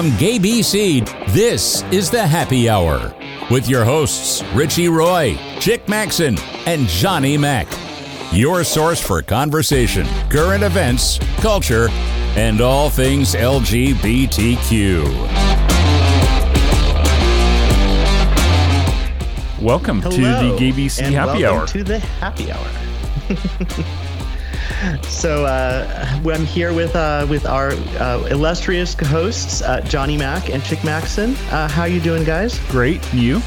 From Gay BC, this is the Happy Hour with your hosts, Richie Roy, Chick Maxson, and Johnny Mac. Your source for conversation, current events, culture, and all things LGBTQ. Welcome Hello, to the Gay BC and Happy Hour. To the happy hour. so uh, I'm here with uh, with our uh, illustrious hosts, uh, Johnny Mac and Chick Maxson. Uh, how you doing, guys? Great. And you?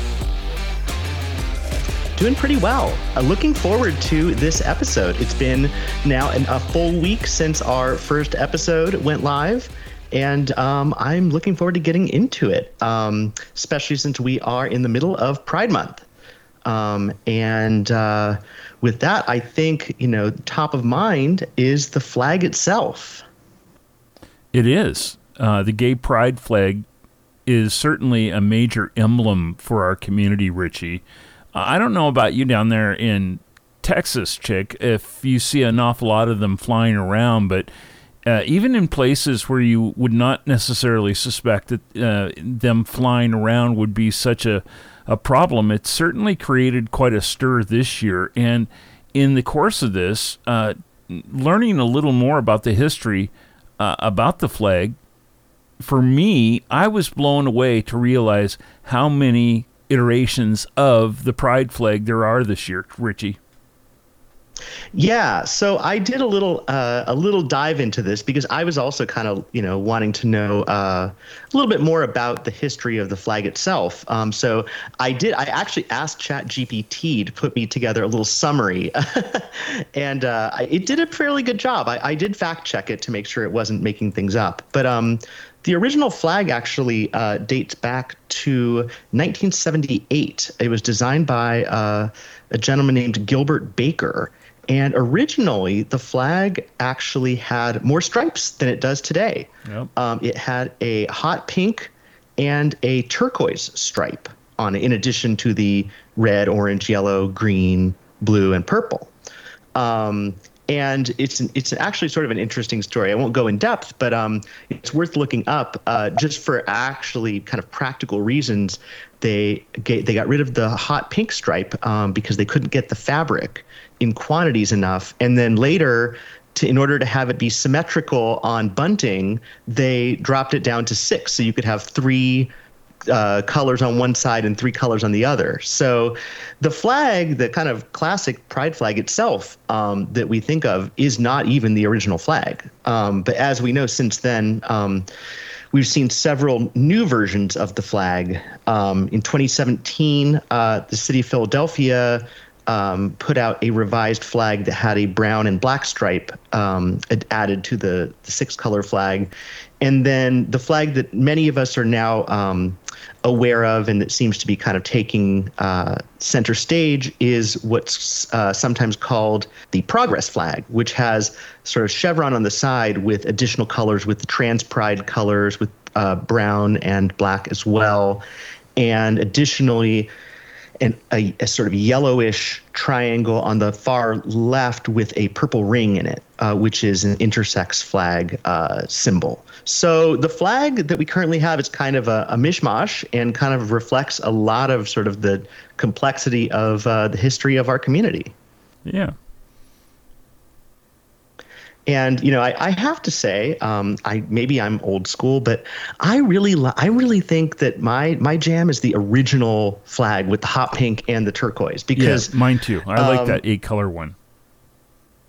Doing pretty well. Uh, looking forward to this episode. It's been now an, a full week since our first episode went live. And um, I'm looking forward to getting into it, um, especially since we are in the middle of Pride Month. Um, and uh, with that, I think, you know, top of mind is the flag itself. It is. Uh, the gay pride flag is certainly a major emblem for our community, Richie. Uh, I don't know about you down there in Texas, Chick, if you see an awful lot of them flying around, but uh, even in places where you would not necessarily suspect that uh, them flying around would be such a, a problem, it certainly created quite a stir this year. And in the course of this, uh, learning a little more about the history uh, about the flag, for me, I was blown away to realize how many iterations of the pride flag there are this year, Richie. Yeah, so I did a little uh, a little dive into this because I was also kind of you know wanting to know uh, a little bit more about the history of the flag itself. Um, so I did. I actually asked ChatGPT to put me together a little summary, and uh, it did a fairly good job. I, I, did fact check it to make sure it wasn't making things up, but um, the original flag actually uh, dates back to 1978. It was designed by uh, a gentleman named Gilbert Baker. And originally, the flag actually had more stripes than it does today. Yep. Um, it had a hot pink and a turquoise stripe on it, in addition to the red, orange, yellow, green, blue, and purple. Um, and it's an, it's actually sort of an interesting story. I won't go in depth, but um, it's worth looking up uh, just for actually kind of practical reasons. They get, they got rid of the hot pink stripe um, because they couldn't get the fabric in quantities enough, and then later. To, in order to have it be symmetrical on bunting, they dropped it down to six, so you could have three uh, colors on one side and three colors on the other. So the flag, the kind of classic pride flag itself um, that we think of, is not even the original flag. Um, but as we know since then, um, we've seen several new versions of the flag. Um, in 2017, uh, the city of Philadelphia. Um, put out a revised flag that had a brown and black stripe um, added to the, the six color flag. And then the flag that many of us are now um, aware of and that seems to be kind of taking uh, center stage is what's uh, sometimes called the progress flag, which has sort of chevron on the side with additional colors, with the trans pride colors, with uh, brown and black as well. And additionally, an, a, a, sort of yellowish triangle on the far left with a purple ring in it, uh, which is an intersex flag uh, symbol. So the flag that we currently have is kind of a, a, mishmash and kind of reflects a lot of sort of the complexity of uh, the history of our community. Yeah. And you know, I, I have to say, um, I maybe I'm old school, but I really, I really think that my my jam is the original flag with the hot pink and the turquoise because yeah, mine too. I like that eight color one.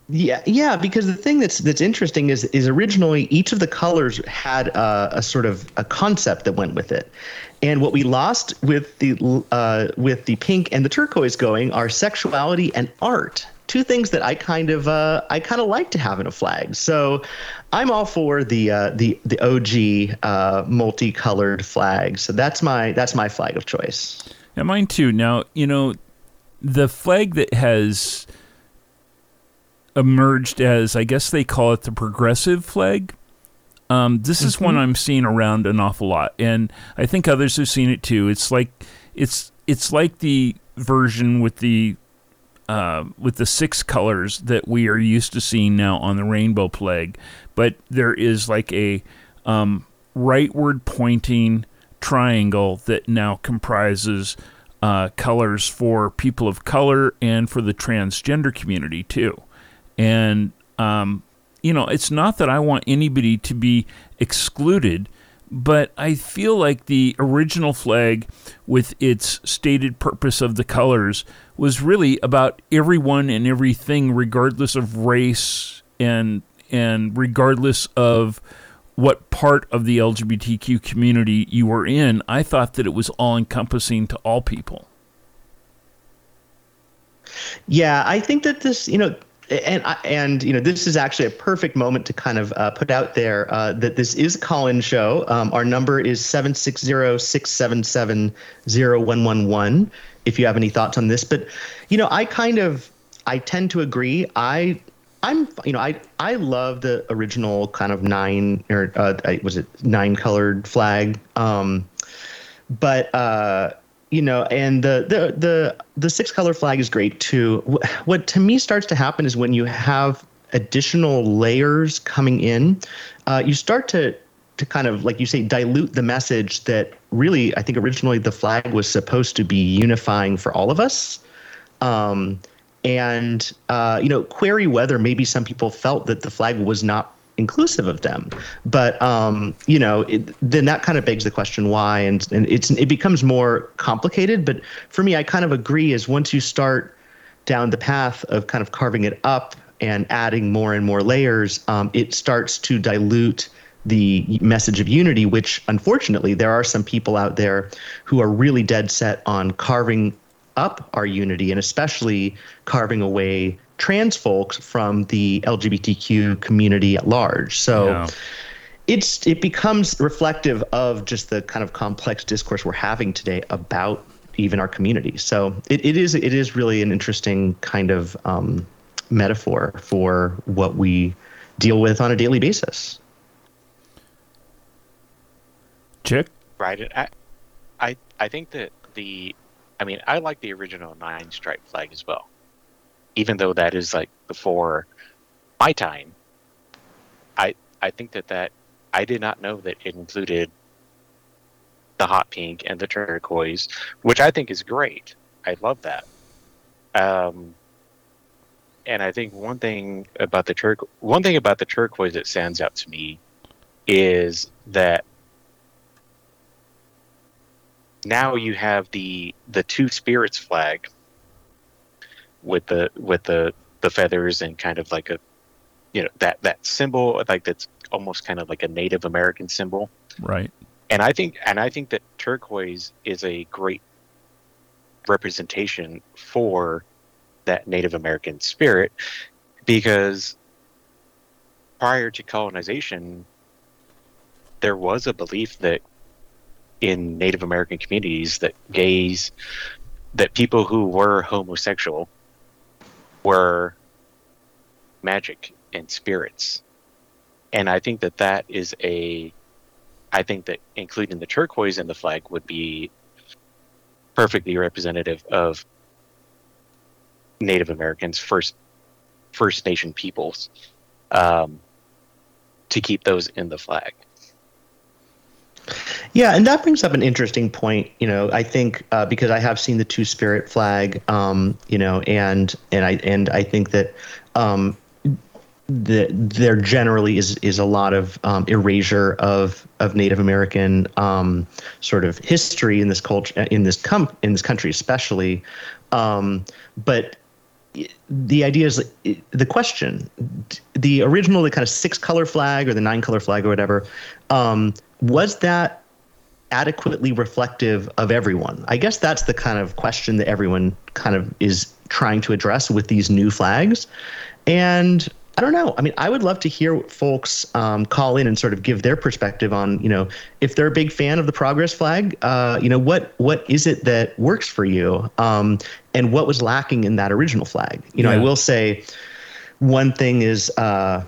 Yeah, yeah, because the thing that's that's interesting is is originally each of the colors had a, a sort of a concept that went with it, and what we lost with the uh, with the pink and the turquoise going are sexuality and art two things that I kind of uh, I kind of like to have in a flag. So I'm all for the uh, the the OG uh, multicolored flag. So that's my that's my flag of choice. Yeah, mine too. Now you know the flag that has emerged as I guess they call it the progressive flag. Um, this is mm-hmm. one I'm seeing around an awful lot, and I think others have seen it too. It's like it's it's like the version with the uh, with the six colors that we are used to seeing now on the rainbow flag, but there is like a um, rightward pointing triangle that now comprises uh, colors for people of color and for the transgender community too. And um, you know, it's not that I want anybody to be excluded, but I feel like the original flag, with its stated purpose of the colors, was really about everyone and everything, regardless of race and and regardless of what part of the LGBTQ community you were in, I thought that it was all encompassing to all people. Yeah, I think that this, you know, and and you know this is actually a perfect moment to kind of uh, put out there uh, that this is a call-in show. Um, our number is 760-677-0111 if you have any thoughts on this. But you know, I kind of I tend to agree. I I'm you know I I love the original kind of nine or uh, was it nine colored flag, um, but uh, you know and the the the the six color flag is great too. What to me starts to happen is when you have additional layers coming in, uh, you start to to kind of like you say dilute the message that really I think originally the flag was supposed to be unifying for all of us. Um, and uh, you know, query whether maybe some people felt that the flag was not inclusive of them. But um, you know, it, then that kind of begs the question why, and and it's it becomes more complicated. But for me, I kind of agree. Is once you start down the path of kind of carving it up and adding more and more layers, um, it starts to dilute the message of unity, which unfortunately there are some people out there who are really dead set on carving up our unity and especially carving away trans folks from the LGBTQ community at large. So yeah. it's it becomes reflective of just the kind of complex discourse we're having today about even our community. So it, it is it is really an interesting kind of um, metaphor for what we deal with on a daily basis. Chick? Right. I, I I think that the I mean, I like the original nine stripe flag as well, even though that is like before my time. I I think that that I did not know that it included the hot pink and the turquoise, which I think is great. I love that. Um, and I think one thing about the turquoise, one thing about the turquoise that stands out to me is that now you have the the two spirits flag with the with the the feathers and kind of like a you know that that symbol like that's almost kind of like a Native American symbol. Right. And I think and I think that turquoise is a great representation for that Native American spirit because prior to colonization there was a belief that in Native American communities that gays, that people who were homosexual were magic and spirits. And I think that that is a, I think that including the turquoise in the flag would be perfectly representative of Native Americans, First First Nation peoples, um, to keep those in the flag. Yeah, and that brings up an interesting point. You know, I think uh, because I have seen the two spirit flag, um, you know, and and I and I think that um, the, there generally is is a lot of um, erasure of of Native American um, sort of history in this culture in this com- in this country especially, um, but the idea is the question the original the kind of six color flag or the nine color flag or whatever um, was that adequately reflective of everyone? I guess that's the kind of question that everyone kind of is trying to address with these new flags. And I don't know. I mean, I would love to hear folks um, call in and sort of give their perspective on, you know, if they're a big fan of the progress flag, uh, you know, what what is it that works for you, um, and what was lacking in that original flag? You know, yeah. I will say, one thing is, uh,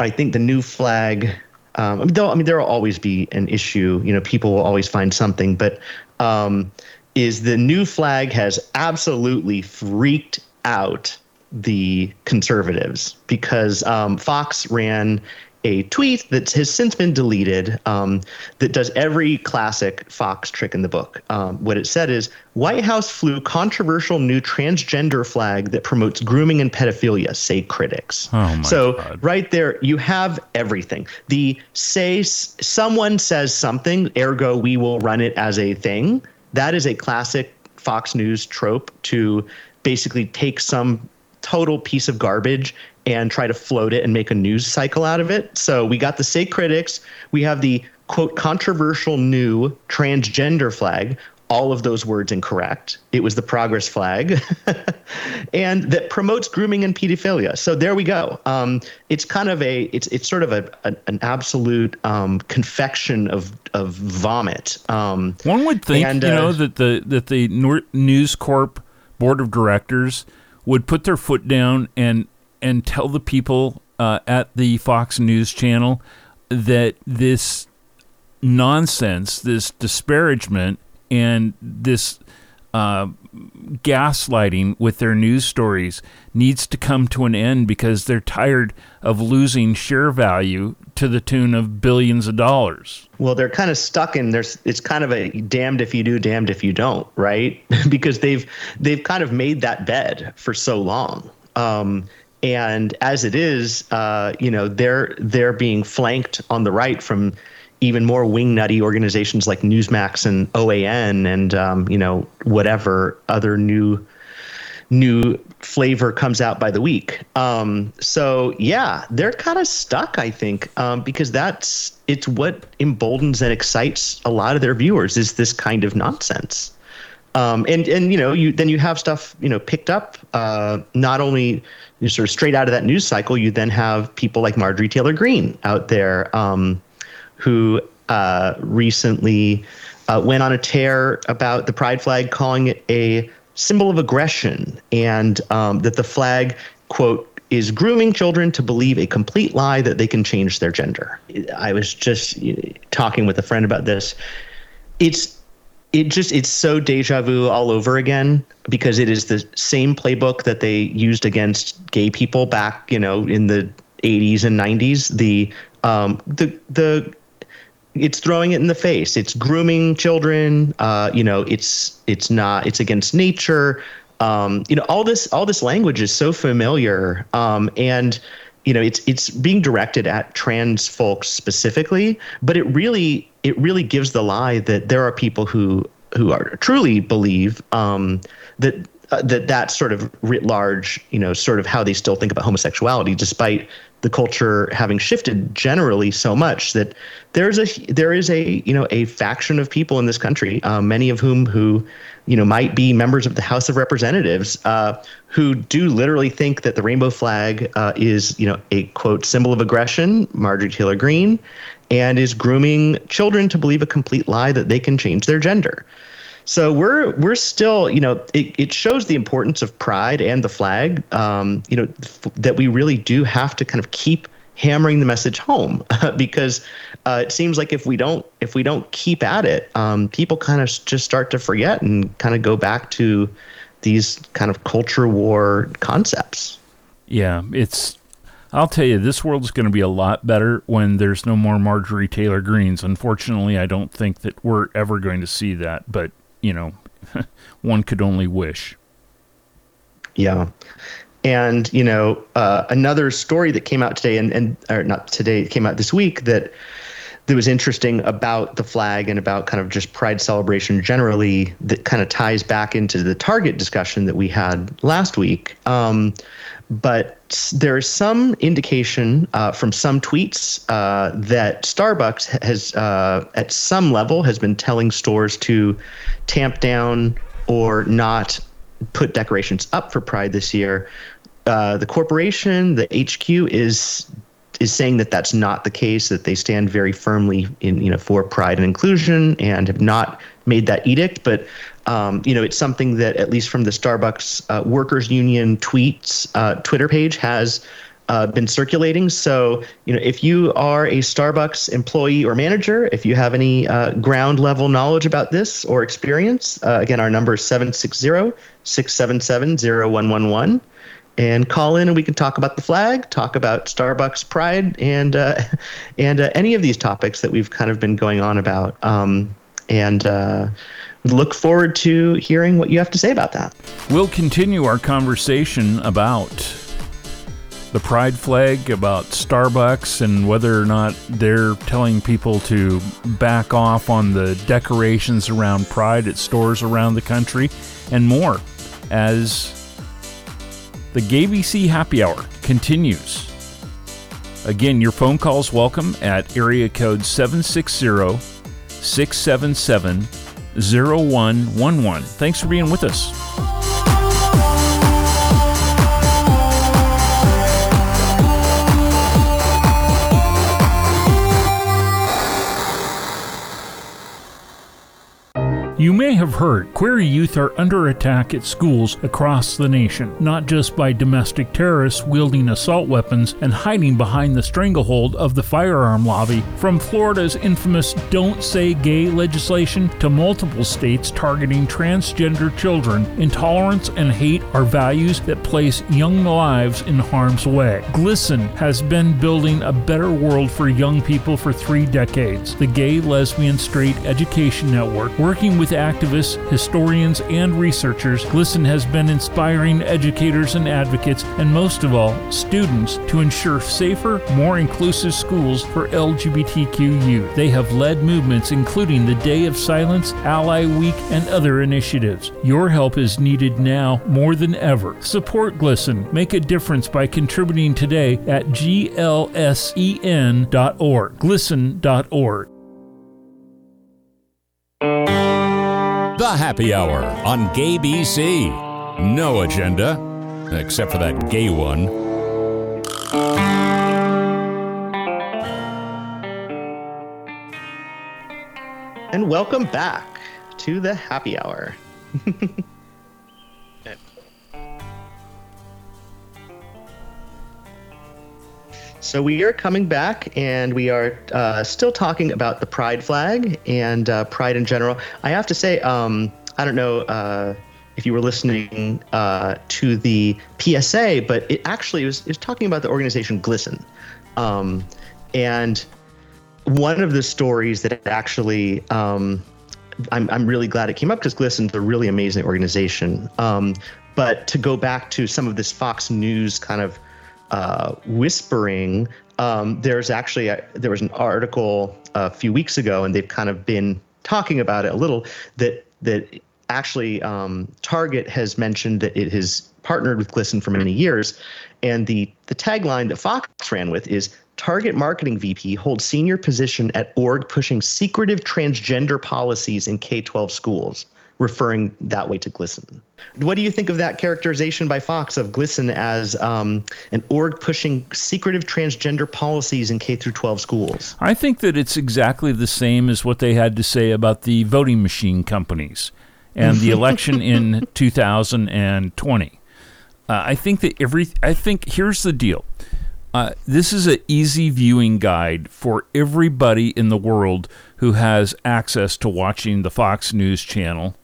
I think the new flag um, I mean, though, I mean, there will always be an issue. You know, people will always find something, but um, is the new flag has absolutely freaked out the conservatives because um, Fox ran a tweet that has since been deleted um, that does every classic Fox trick in the book. Um, what it said is White House flew controversial new transgender flag that promotes grooming and pedophilia, say critics. Oh my so God. right there, you have everything. The say someone says something, ergo we will run it as a thing. That is a classic Fox News trope to basically take some total piece of garbage and try to float it and make a news cycle out of it. So we got the say critics, we have the quote controversial new transgender flag, all of those words incorrect. It was the progress flag, and that promotes grooming and pedophilia. So there we go. Um, it's kind of a it's it's sort of a, a an absolute um, confection of of vomit. Um, One would think, And, you know, uh, that the that the News Corp board of directors would put their foot down and and tell the people uh, at the Fox News channel that this nonsense, this disparagement, and this uh, gaslighting with their news stories needs to come to an end because they're tired of losing share value to the tune of billions of dollars. Well, they're kind of stuck in there's it's kind of a damned if you do, damned if you don't, right? because they've they've kind of made that bed for so long. Um, and as it is, uh, you know, they're they're being flanked on the right from even more wingnutty organizations like Newsmax and OAN and um, you know whatever other new new flavor comes out by the week. Um, so yeah, they're kind of stuck, I think, um, because that's it's what emboldens and excites a lot of their viewers is this kind of nonsense. Um, and and you know you then you have stuff you know picked up uh, not only sort of straight out of that news cycle. You then have people like Marjorie Taylor Greene out there um, who uh, recently uh, went on a tear about the pride flag, calling it a symbol of aggression, and um, that the flag quote is grooming children to believe a complete lie that they can change their gender. I was just talking with a friend about this. It's it just it's so deja vu all over again because it is the same playbook that they used against gay people back you know in the 80s and 90s the um the the it's throwing it in the face. It's grooming children. Uh you know it's it's not it's against nature. Um you know all this all this language is so familiar. Um and you know it's it's being directed at trans folks specifically but it really it really gives the lie that there are people who who are truly believe um, that uh, that that's sort of writ large you know sort of how they still think about homosexuality despite the culture having shifted generally so much that there's a there is a you know a faction of people in this country um, many of whom who you know might be members of the House of Representatives uh, who do literally think that the rainbow flag uh, is you know a quote symbol of aggression Marjorie Taylor Greene and is grooming children to believe a complete lie that they can change their gender. So we're we're still, you know, it, it shows the importance of pride and the flag, um, you know, f- that we really do have to kind of keep hammering the message home because uh, it seems like if we don't if we don't keep at it, um, people kind of just start to forget and kind of go back to these kind of culture war concepts. Yeah, it's. I'll tell you, this world's going to be a lot better when there's no more Marjorie Taylor Greenes. Unfortunately, I don't think that we're ever going to see that, but, you know, one could only wish. Yeah. And, you know, uh, another story that came out today, and, and or not today, it came out this week that that was interesting about the flag and about kind of just pride celebration generally that kind of ties back into the target discussion that we had last week. Um, but there is some indication uh, from some tweets uh, that Starbucks has, uh, at some level, has been telling stores to tamp down or not put decorations up for Pride this year. Uh, the corporation, the HQ, is is saying that that's not the case. That they stand very firmly in you know for Pride and inclusion and have not made that edict. But um, you know, it's something that at least from the Starbucks uh, Workers Union tweets uh, Twitter page has uh, been circulating. So, you know, if you are a Starbucks employee or manager, if you have any uh, ground level knowledge about this or experience, uh, again, our number is 760 677 0111. and call in and we can talk about the flag, talk about Starbucks Pride, and uh, and any of these topics that we've kind of been going on about. Um, and look forward to hearing what you have to say about that. We'll continue our conversation about the pride flag, about Starbucks, and whether or not they're telling people to back off on the decorations around pride at stores around the country, and more as the GayBC Happy Hour continues. Again, your phone calls welcome at area code 760 677 0111. Thanks for being with us. You may have heard queer youth are under attack at schools across the nation, not just by domestic terrorists wielding assault weapons and hiding behind the stranglehold of the firearm lobby. From Florida's infamous Don't Say Gay legislation to multiple states targeting transgender children, intolerance and hate are values that place young lives in harm's way. GLSEN has been building a better world for young people for three decades. The Gay, Lesbian, Straight Education Network, working with with activists, historians, and researchers, GLSEN has been inspiring educators and advocates, and most of all, students, to ensure safer, more inclusive schools for LGBTQ youth. They have led movements including the Day of Silence, Ally Week, and other initiatives. Your help is needed now more than ever. Support GLSEN. Make a difference by contributing today at glsen.org. glisten.org. The Happy Hour on Gay BC. No agenda, except for that gay one. And welcome back to the Happy Hour. So we are coming back, and we are uh, still talking about the Pride flag and uh, Pride in general. I have to say, um, I don't know uh, if you were listening uh, to the PSA, but it actually was, it was talking about the organization GLSEN, um, and one of the stories that actually. Um, I'm, I'm really glad it came up because GLSEN's a really amazing organization. Um, but to go back to some of this Fox News kind of uh, whispering. Um, there's actually a, there was an article a few weeks ago, and they've kind of been talking about it a little. That that actually um, Target has mentioned that it has partnered with GLSEN for many years, and the the tagline that Fox ran with is Target marketing VP holds senior position at org pushing secretive transgender policies in K 12 schools referring that way to GLSEN. What do you think of that characterization by Fox of GLSEN as um, an org pushing secretive transgender policies in K through 12 schools? I think that it's exactly the same as what they had to say about the voting machine companies and the election in 2020. Uh, I think that every I think here's the deal. Uh, this is an easy viewing guide for everybody in the world who has access to watching the Fox News channel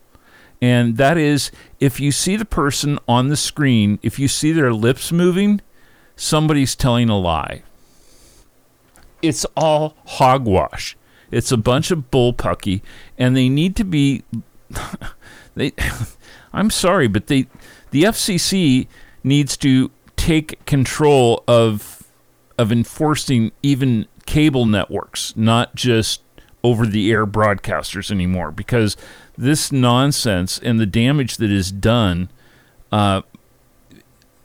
and that is if you see the person on the screen, if you see their lips moving, somebody's telling a lie. It's all hogwash. It's a bunch of bullpucky, and they need to be. they, I'm sorry, but they, the FCC needs to take control of of enforcing even cable networks, not just over the air broadcasters anymore, because this nonsense and the damage that is done, uh,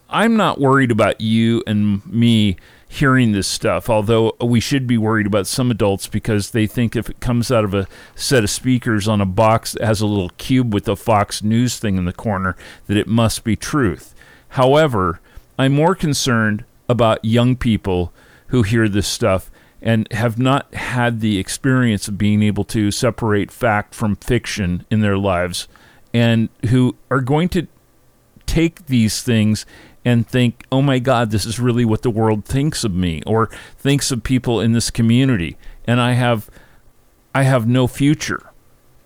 I'm not worried about you and me hearing this stuff, although we should be worried about some adults because they think if it comes out of a set of speakers on a box that has a little cube with a Fox News thing in the corner, that it must be truth. However, I'm more concerned about young people who hear this stuff and have not had the experience of being able to separate fact from fiction in their lives and who are going to take these things and think, oh my God, this is really what the world thinks of me or thinks of people in this community. And I have I have no future.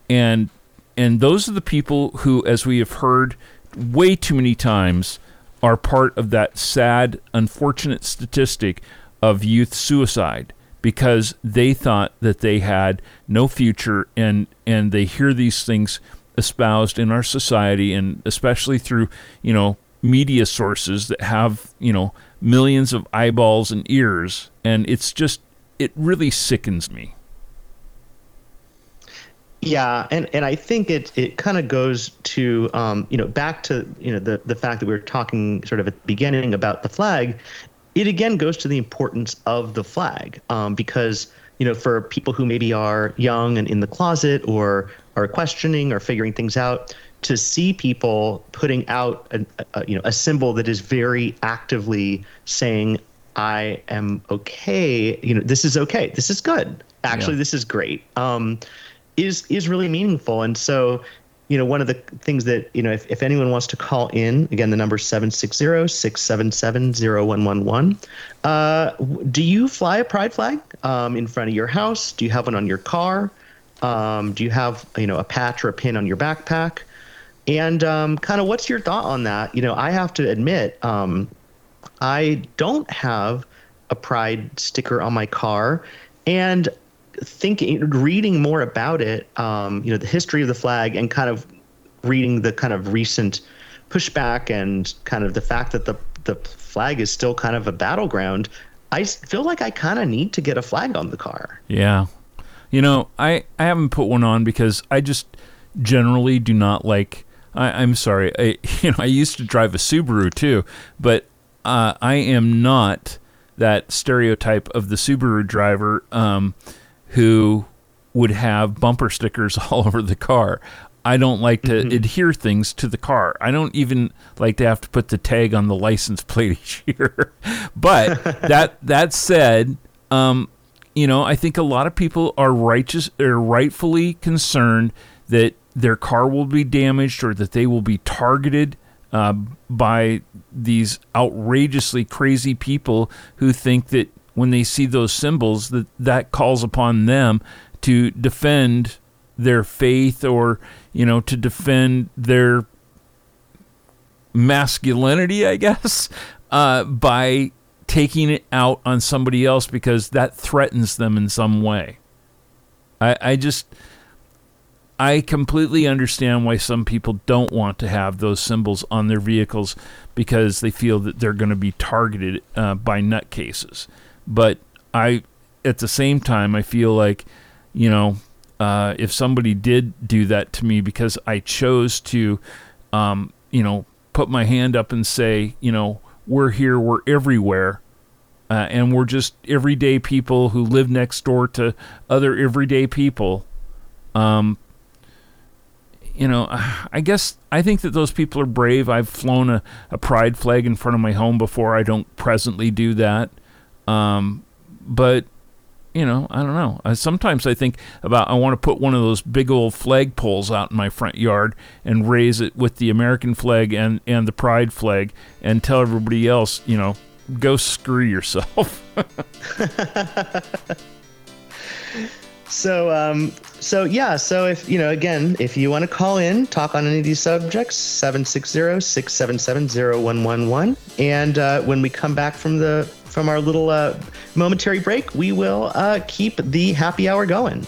And and those are the people who, as we have heard way too many times, are part of that sad, unfortunate statistic of youth suicide because they thought that they had no future and and they hear these things espoused in our society and especially through you know media sources that have you know millions of eyeballs and ears and it's just it really sickens me yeah, and, and I think it it kind of goes to um, you know back to you know the the fact that we were talking sort of at the beginning about the flag. It again goes to the importance of the flag um, because you know for people who maybe are young and in the closet or are questioning or figuring things out, to see people putting out a, a you know a symbol that is very actively saying I am okay. You know, this is okay. This is good. Actually, yeah. this is great. Um, is is really meaningful. And so, you know, one of the things that, you know, if, if anyone wants to call in, again, the number 760-677-0111. Uh, do you fly a pride flag um, in front of your house? Do you have one on your car? Um, do you have, you know, a patch or a pin on your backpack? And um, kind of what's your thought on that? You know, I have to admit, um, I don't have a pride sticker on my car. And thinking, reading more about it, um, you know, the history of the flag, and kind of reading the kind of recent pushback and kind of the fact that the the flag is still kind of a battleground. I feel like I kind of need to get a flag on the car. Yeah, you know, I I haven't put one on because I just generally do not like. I, am sorry. I you know I used to drive a Subaru too, but uh, I am not that stereotype of the Subaru driver. Um, who would have bumper stickers all over the car. I don't like to mm-hmm. adhere things to the car. I don't even like to have to put the tag on the license plate each year. but that that said, um, you know, I think a lot of people are righteous are rightfully concerned that their car will be damaged or that they will be targeted uh, by these outrageously crazy people who think that when they see those symbols that that calls upon them to defend their faith or you know to defend their masculinity i guess uh, by taking it out on somebody else because that threatens them in some way. I, I just I completely understand why some people don't want to have those symbols on their vehicles because they feel that they're going to be targeted uh, by nutcases but I at the same time I feel like you know uh, if somebody did do that to me because I chose to um, you know put my hand up and say you know we're here we're everywhere uh, and we're just everyday people who live next door to other everyday people um, you know, I guess I think that those people are brave. I've flown a, a pride flag in front of my home before. I don't presently do that. Um, but you know, I don't know. I, sometimes I think about I want to put one of those big old flag poles out in my front yard and raise it with the American flag and and the pride flag and tell everybody else, you know, go screw yourself. so um so yeah, so if you know, again, if you want to call in, talk on any of these subjects, 760-677-0111. And uh, when we come back from the from our little uh, momentary break, we will uh, keep the happy hour going.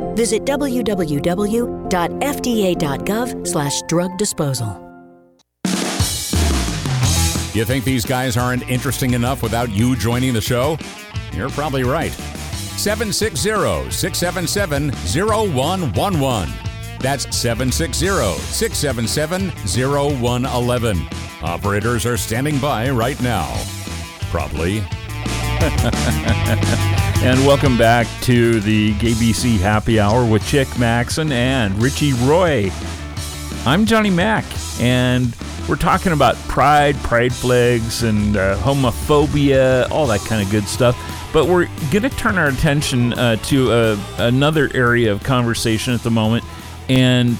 visit www.fda.gov slash drug disposal. You think these guys aren't interesting enough without you joining the show? You're probably right. 760 677 0111. That's 760 677 0111. Operators are standing by right now. Probably. and welcome back to the GayBC Happy Hour with Chick Maxson and Richie Roy. I'm Johnny Mac, and we're talking about pride, pride flags, and uh, homophobia, all that kind of good stuff. But we're going to turn our attention uh, to uh, another area of conversation at the moment, and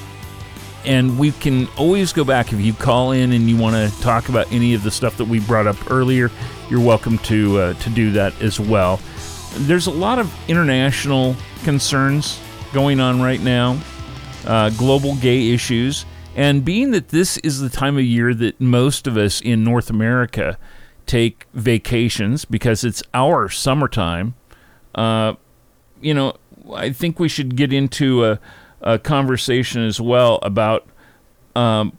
and we can always go back if you call in and you want to talk about any of the stuff that we brought up earlier. You're welcome to uh, to do that as well. There's a lot of international concerns going on right now, uh, global gay issues. And being that this is the time of year that most of us in North America take vacations because it's our summertime, uh, you know, I think we should get into a, a conversation as well about um,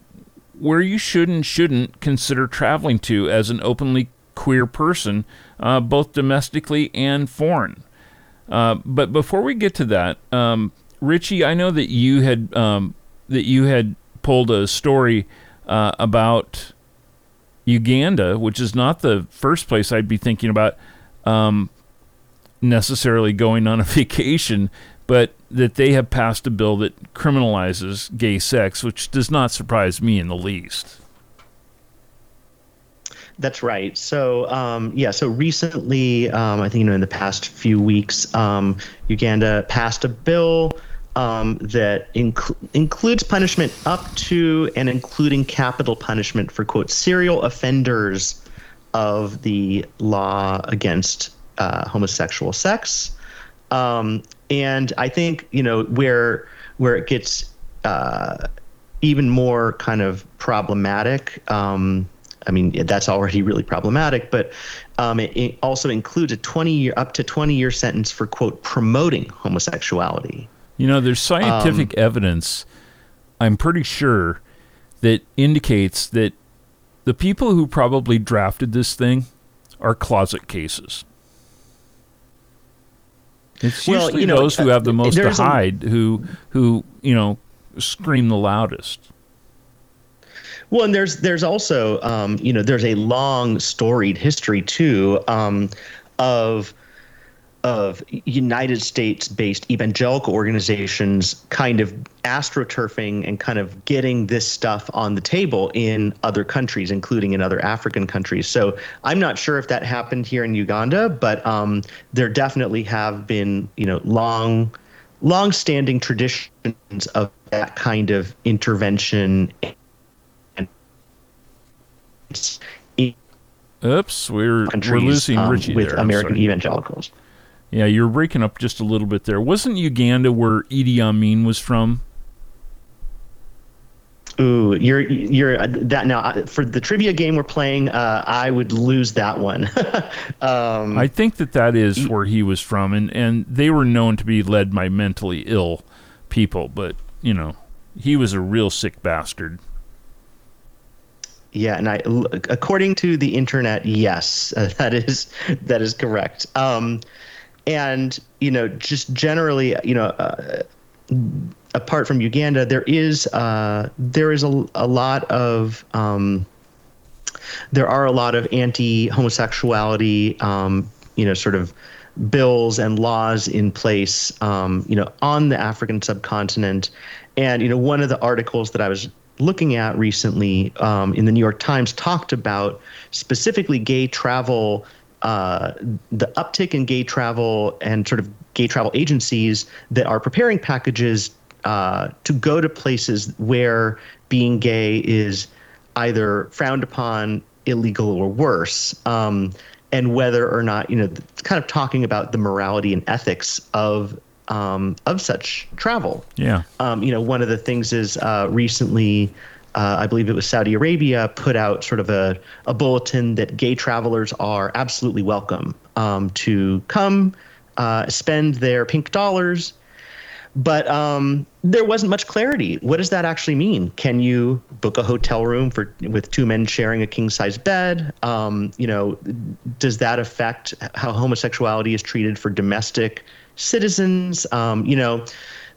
where you should and shouldn't consider traveling to as an openly queer person, uh, both domestically and foreign. Uh, but before we get to that, um, Richie, I know that you had um, that you had pulled a story uh, about Uganda, which is not the first place I'd be thinking about um, necessarily going on a vacation, but that they have passed a bill that criminalizes gay sex, which does not surprise me in the least. That's right. So, um, yeah, so recently, um, I think, you know, in the past few weeks, um, Uganda passed a bill um, that inc- includes punishment up to and including capital punishment for quote serial offenders of the law against uh, homosexual sex. Um, and I think you know where where it gets uh, even more kind of problematic. Um, I mean, that's already really problematic, but um, it, it, also includes a 20 year, up to 20 year sentence for quote promoting homosexuality. You know, there's scientific um, evidence, I'm pretty sure, that indicates that the people who probably drafted this thing are closet cases. It's well, usually you know, those who have the uh, most to hide a, who who you know scream the loudest. Well, and there's there's also um, you know there's a long storied history too um, of of United States based evangelical organizations kind of astroturfing and kind of getting this stuff on the table in other countries, including in other African countries. So I'm not sure if that happened here in Uganda, but um, there definitely have been, you know, long, long-standing traditions of that kind of intervention. Oops, we're we're losing um, Richie with there. American evangelicals. Yeah, you're breaking up just a little bit there. Wasn't Uganda where Idi Amin was from? Ooh, you're you're uh, that now uh, for the trivia game we're playing. Uh, I would lose that one. um, I think that that is where he was from, and and they were known to be led by mentally ill people, but you know, he was a real sick bastard. Yeah, and I, according to the internet, yes, that is that is correct. Um, and you know just generally you know uh, apart from Uganda there is uh, there is a, a lot of um, there are a lot of anti-homosexuality um, you know sort of bills and laws in place um, you know on the African subcontinent and you know one of the articles that I was looking at recently um, in the New York Times talked about specifically gay travel uh, the uptick in gay travel and sort of gay travel agencies that are preparing packages uh, to go to places where being gay is either frowned upon, illegal, or worse. Um, and whether or not you know, kind of talking about the morality and ethics of um, of such travel. Yeah. Um, you know, one of the things is uh, recently, uh, I believe it was Saudi Arabia, put out sort of a, a bulletin that gay travelers are absolutely welcome um, to come uh, spend their pink dollars. But um, there wasn't much clarity. What does that actually mean? Can you book a hotel room for with two men sharing a king size bed? Um, you know, does that affect how homosexuality is treated for domestic citizens? Um, you know,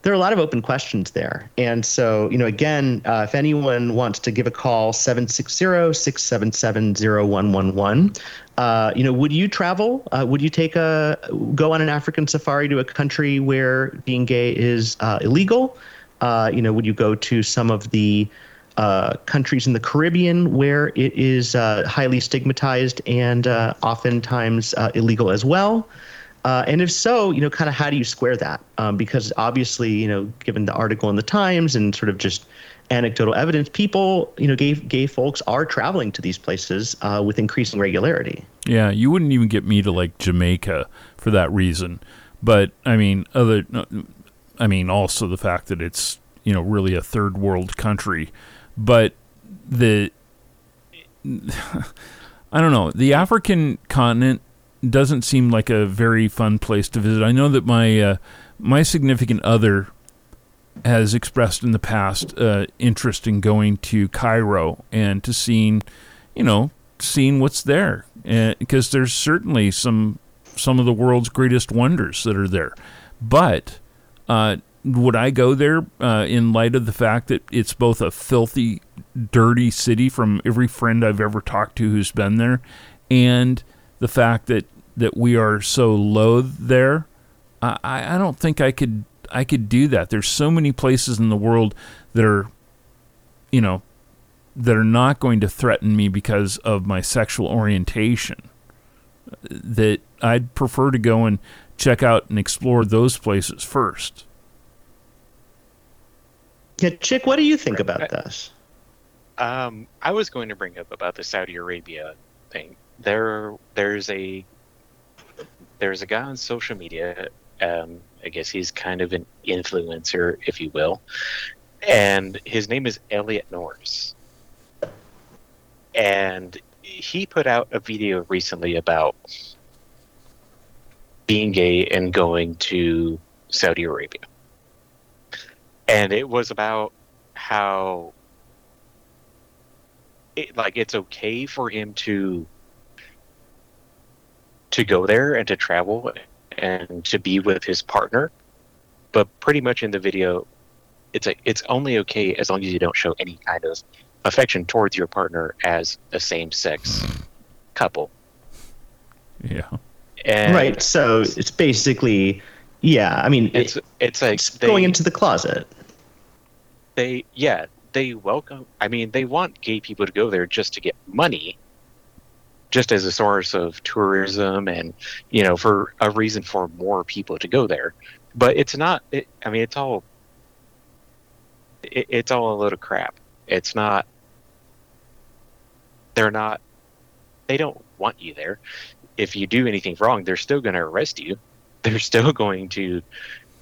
there are a lot of open questions there. And so, you know, again, uh, if anyone wants to give a call, 760-677-0111. Uh, you know, would you travel? Uh, would you take a go on an African safari to a country where being gay is uh, illegal? Uh, you know, would you go to some of the countries in the Caribbean where it is highly stigmatized and oftentimes illegal as well? Uh, and if so, you know, kind of how do you square that? Um, because obviously, you know, given the article in the Times and sort of just anecdotal evidence, people, you know, gay gay folks are traveling to these places uh, with increasing regularity. Yeah, you wouldn't even get me to like Jamaica for that reason. But I mean, other, I mean, also the fact that it's you know really a third world country, but the I don't know the African continent doesn't seem like a very fun place to visit. I know that my uh, my significant other has expressed in the past uh, interest in going to Cairo and to seeing, you know, seeing what's there, because there's certainly some some of the world's greatest wonders that are there. But uh, would I go there uh, in light of the fact that it's both a filthy, dirty city from every friend I've ever talked to who's been there, and the fact that that we are so loath there, I, I don't think I could I could do that. There's so many places in the world that are, you know, that are not going to threaten me because of my sexual orientation. That I'd prefer to go and check out and explore those places first. Yeah, Chick, what do you think about this? Um, I was going to bring up about the Saudi Arabia thing. There, there's a there's a guy on social media. Um, I guess he's kind of an influencer, if you will, and his name is Elliot Norris. And he put out a video recently about being gay and going to Saudi Arabia. And it was about how it, like it's okay for him to to go there and to travel and to be with his partner. But pretty much in the video, it's a, it's only okay as long as you don't show any kind of affection towards your partner as a same sex hmm. couple. Yeah. And right. So it's basically, yeah. I mean, it's it's like it's they, going into the closet. They yeah they welcome. I mean, they want gay people to go there just to get money, just as a source of tourism and you know for a reason for more people to go there. But it's not it, i mean it's all it, it's all a load of crap. It's not they're not they don't want you there. If you do anything wrong they're still going to arrest you. They're still going to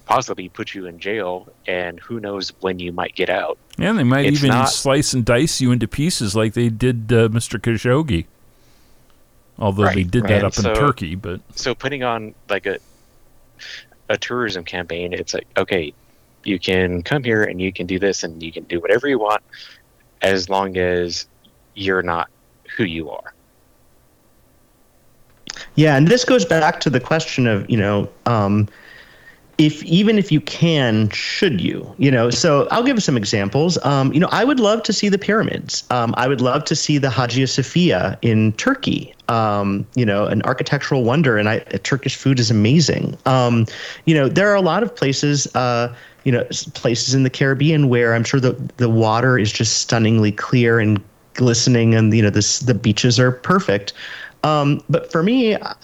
possibly put you in jail and who knows when you might get out. Yeah they might it's even not, slice and dice you into pieces like they did uh, mr khashoggi Although right, they did that up so, in Turkey, but so putting on like a a tourism campaign, it's like okay, you can come here and you can do this and you can do whatever you want as long as you're not who you are. Yeah, and this goes back to the question of you know um, if even if you can, should you? You know, so I'll give some examples. Um, you know, I would love to see the pyramids. Um, I would love to see the Hagia Sophia in Turkey. Um, you know, an architectural wonder, and I, Turkish food is amazing. Um, you know, there are a lot of places. Uh, you know, places in the Caribbean where I'm sure the the water is just stunningly clear and glistening, and you know, this the beaches are perfect. Um, but for me, I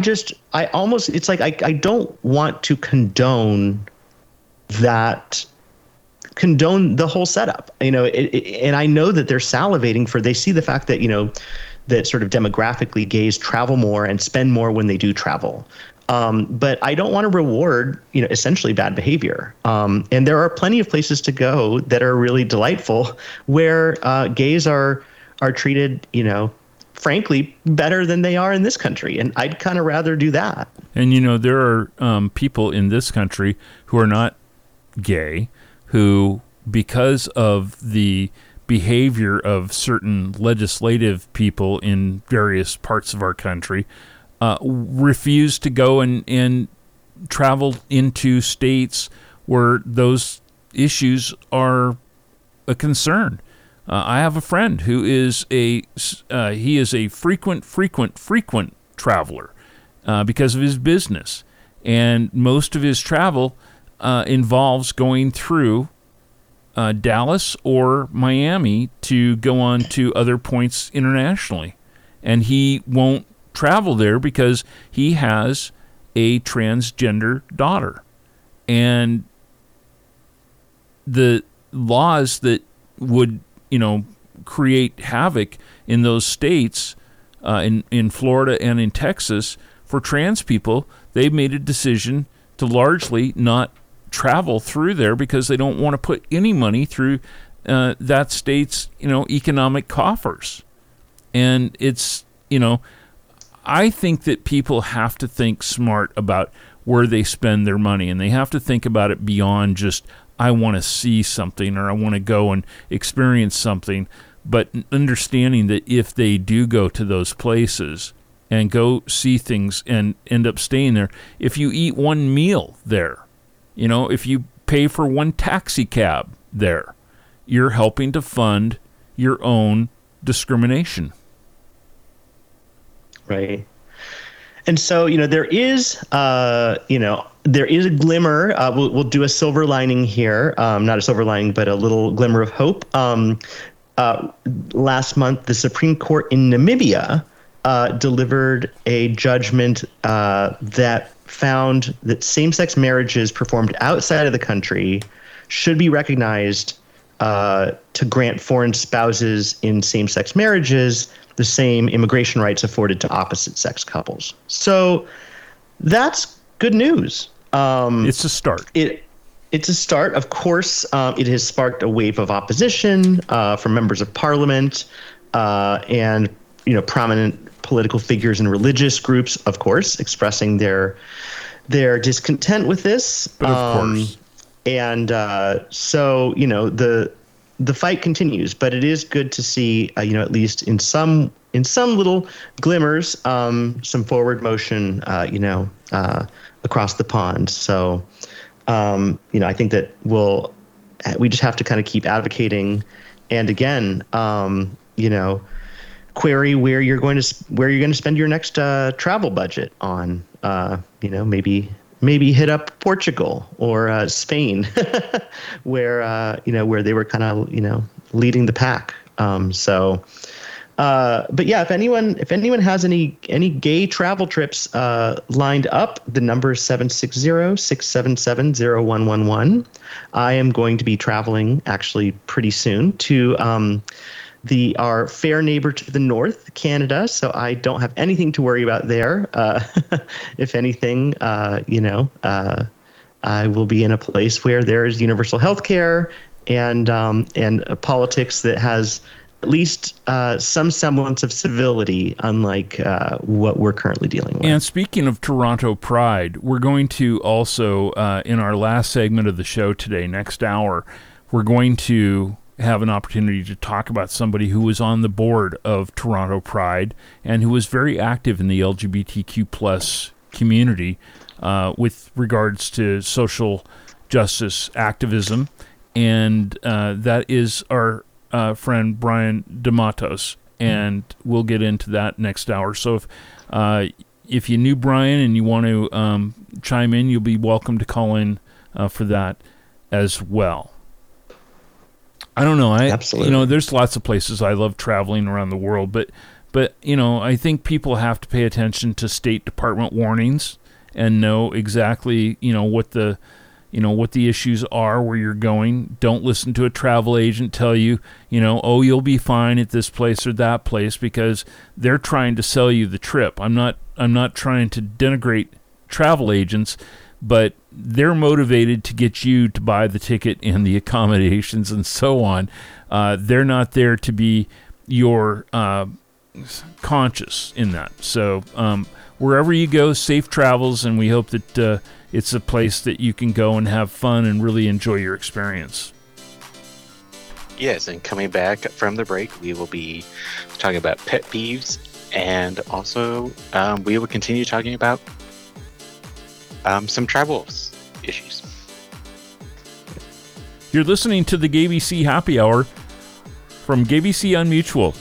just, I almost, it's like I, I don't want to condone that condone the whole setup. You know, it, it, and I know that they're salivating for. They see the fact that you know that sort of demographically gays travel more and spend more when they do travel. Um, but I don't want to reward, you know, essentially bad behavior. Um, and there are plenty of places to go that are really delightful, where uh, gays are are treated, you know, frankly, better than they are in this country. And I'd kind of rather do that. And you know, there are um, people in this country who are not gay, who because of the behavior of certain legislative people in various parts of our country uh, refuse to go and, and travel into states where those issues are a concern. Uh, I have a friend who is a uh, he is a frequent, frequent, frequent traveler uh, because of his business, and most of his travel uh, involves going through uh, Dallas or Miami to go on to other points internationally. And he won't travel there because he has a transgender daughter. And the laws that would, you know, create havoc in those states, uh, in, in Florida and in Texas, for trans people, they've made a decision to largely not travel through there because they don't want to put any money through uh, that state's you know economic coffers. And it's you know i think that people have to think smart about where they spend their money and they have to think about it beyond just i want to see something or i want to go and experience something but understanding that if they do go to those places and go see things and end up staying there if you eat one meal there you know, if you pay for one taxi cab there, you're helping to fund your own discrimination. Right. And so, you know, there is, uh, you know, there is a glimmer. Uh, we'll, we'll do a silver lining here. Um, not a silver lining, but a little glimmer of hope. Um, uh, last month, the Supreme Court in Namibia uh, delivered a judgment uh, that found that same sex marriages performed outside of the country should be recognized uh, to grant foreign spouses in same sex marriages the same immigration rights afforded to opposite sex couples. So that's good news. Um, it's a start. It it's a start. Of course, um, it has sparked a wave of opposition uh, from members of parliament uh, and you know prominent political figures and religious groups, of course, expressing their their discontent with this. But of um, course. And uh, so, you know, the the fight continues, but it is good to see, uh, you know, at least in some in some little glimmers, um, some forward motion, uh, you know, uh, across the pond. So, um, you know, I think that we'll we just have to kind of keep advocating, and again, um, you know, query where you're going to where you're going to spend your next uh, travel budget on. Uh, you know, maybe maybe hit up Portugal or uh, Spain, where uh, you know where they were kind of you know leading the pack. Um, so, uh, but yeah, if anyone if anyone has any any gay travel trips uh, lined up, the number is 760-677-0111. I am going to be traveling actually pretty soon to. Um, the our fair neighbor to the north, Canada. So I don't have anything to worry about there. Uh, if anything, uh, you know, uh, I will be in a place where there is universal health care and um, and politics that has at least uh, some semblance of civility, unlike uh, what we're currently dealing with. And speaking of Toronto Pride, we're going to also, uh, in our last segment of the show today, next hour, we're going to have an opportunity to talk about somebody who was on the board of Toronto Pride and who was very active in the LGBTQ plus community uh, with regards to social justice activism, and uh, that is our uh, friend Brian De Matos, and we'll get into that next hour. So if uh, if you knew Brian and you want to um, chime in, you'll be welcome to call in uh, for that as well. I don't know. I Absolutely. you know, there's lots of places I love traveling around the world, but but you know, I think people have to pay attention to State Department warnings and know exactly, you know, what the you know what the issues are where you're going. Don't listen to a travel agent tell you, you know, oh you'll be fine at this place or that place because they're trying to sell you the trip. I'm not I'm not trying to denigrate travel agents, but they're motivated to get you to buy the ticket and the accommodations and so on. Uh, they're not there to be your uh, conscious in that. So um, wherever you go, safe travels, and we hope that uh, it's a place that you can go and have fun and really enjoy your experience. Yes, and coming back from the break, we will be talking about pet peeves, and also um, we will continue talking about um, some travel issues. You're listening to the GAYBC Happy Hour from GAYBC Unmutual,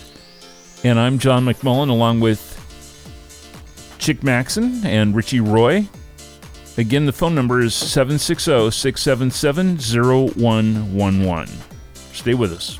and I'm John McMullen along with Chick Maxson and Richie Roy. Again, the phone number is 760 677 0111. Stay with us.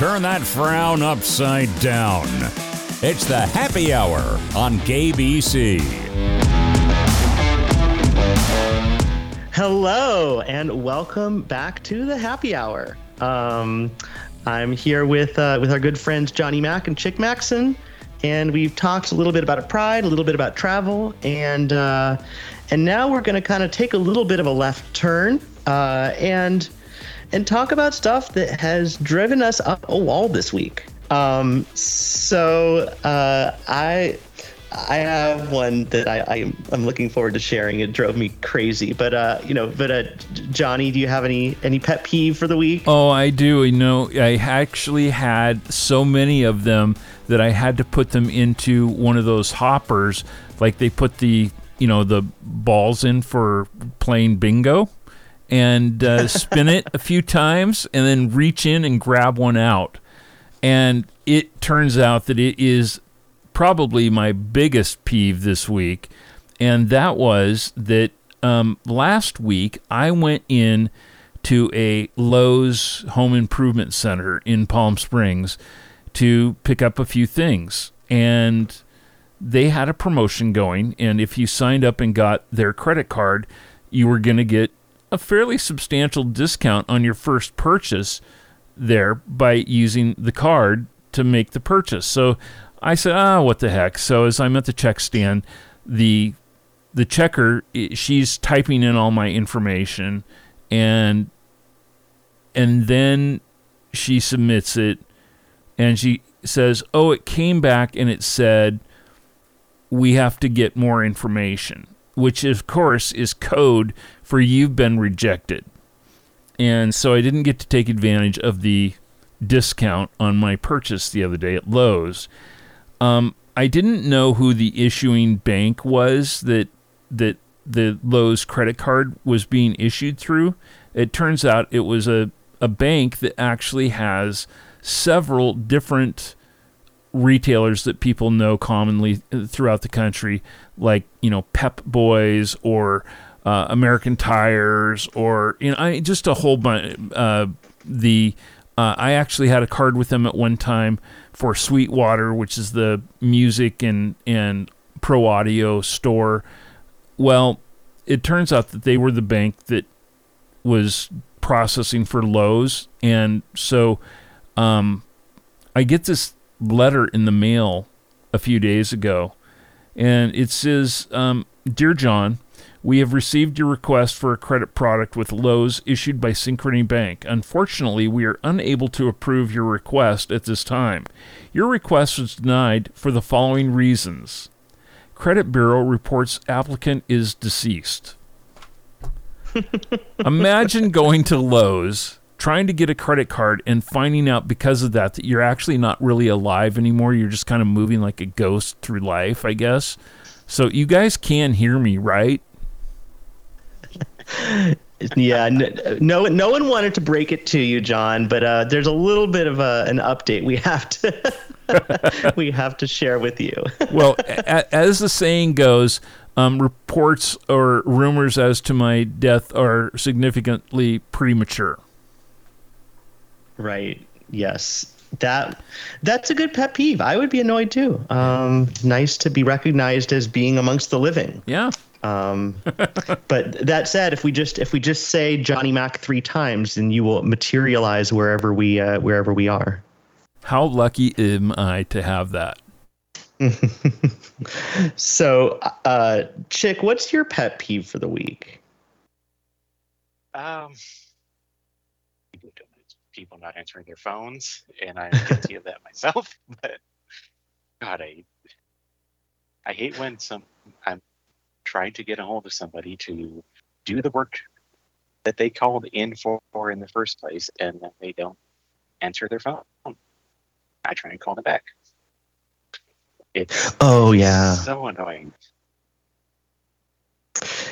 Turn that frown upside down. It's the happy hour on GAYBC. Hello and welcome back to the happy hour. Um, I'm here with uh, with our good friends Johnny Mac and Chick Maxson, and we've talked a little bit about pride, a little bit about travel, and uh, and now we're going to kind of take a little bit of a left turn uh, and and talk about stuff that has driven us up a wall this week. Um, so uh, I I have one that I, I am looking forward to sharing. It drove me crazy, but uh, you know, but uh, Johnny, do you have any any pet peeve for the week? Oh, I do. You know, I actually had so many of them that I had to put them into one of those hoppers, like they put the you know the balls in for playing bingo and uh, spin it a few times and then reach in and grab one out. And it turns out that it is probably my biggest peeve this week. And that was that um, last week I went in to a Lowe's home improvement center in Palm Springs to pick up a few things. And they had a promotion going. And if you signed up and got their credit card, you were going to get a fairly substantial discount on your first purchase there by using the card to make the purchase. So I said, ah, what the heck. So as I'm at the check stand, the the checker she's typing in all my information and and then she submits it and she says, "Oh, it came back and it said we have to get more information." Which of course is code for you've been rejected. And so I didn't get to take advantage of the discount on my purchase the other day at Lowe's. Um, I didn't know who the issuing bank was that that the Lowe's credit card was being issued through. It turns out it was a, a bank that actually has several different retailers that people know commonly throughout the country, like you know Pep Boys or uh, American Tires, or you know, I just a whole bunch. Uh, the uh, I actually had a card with them at one time for Sweetwater, which is the music and and pro audio store. Well, it turns out that they were the bank that was processing for Lowe's, and so um, I get this letter in the mail a few days ago, and it says, um, "Dear John." We have received your request for a credit product with Lowe's issued by Synchrony Bank. Unfortunately, we are unable to approve your request at this time. Your request was denied for the following reasons. Credit Bureau reports applicant is deceased. Imagine going to Lowe's, trying to get a credit card, and finding out because of that that you're actually not really alive anymore. You're just kind of moving like a ghost through life, I guess. So you guys can hear me, right? yeah, no, no one wanted to break it to you, John, but uh, there's a little bit of a, an update we have to we have to share with you. well, a, as the saying goes, um, reports or rumors as to my death are significantly premature. Right. Yes. That that's a good pet peeve. I would be annoyed too. Um, nice to be recognized as being amongst the living. Yeah. Um, but that said, if we just if we just say Johnny Mac three times, then you will materialize wherever we uh, wherever we are. How lucky am I to have that? so, uh, Chick, what's your pet peeve for the week? Um, people not answering their phones, and I'm guilty of that myself. But God, I I hate when some Trying to get a hold of somebody to do the work that they called in for, in the first place, and then they don't answer their phone. I try and call them back. It's oh yeah, so annoying.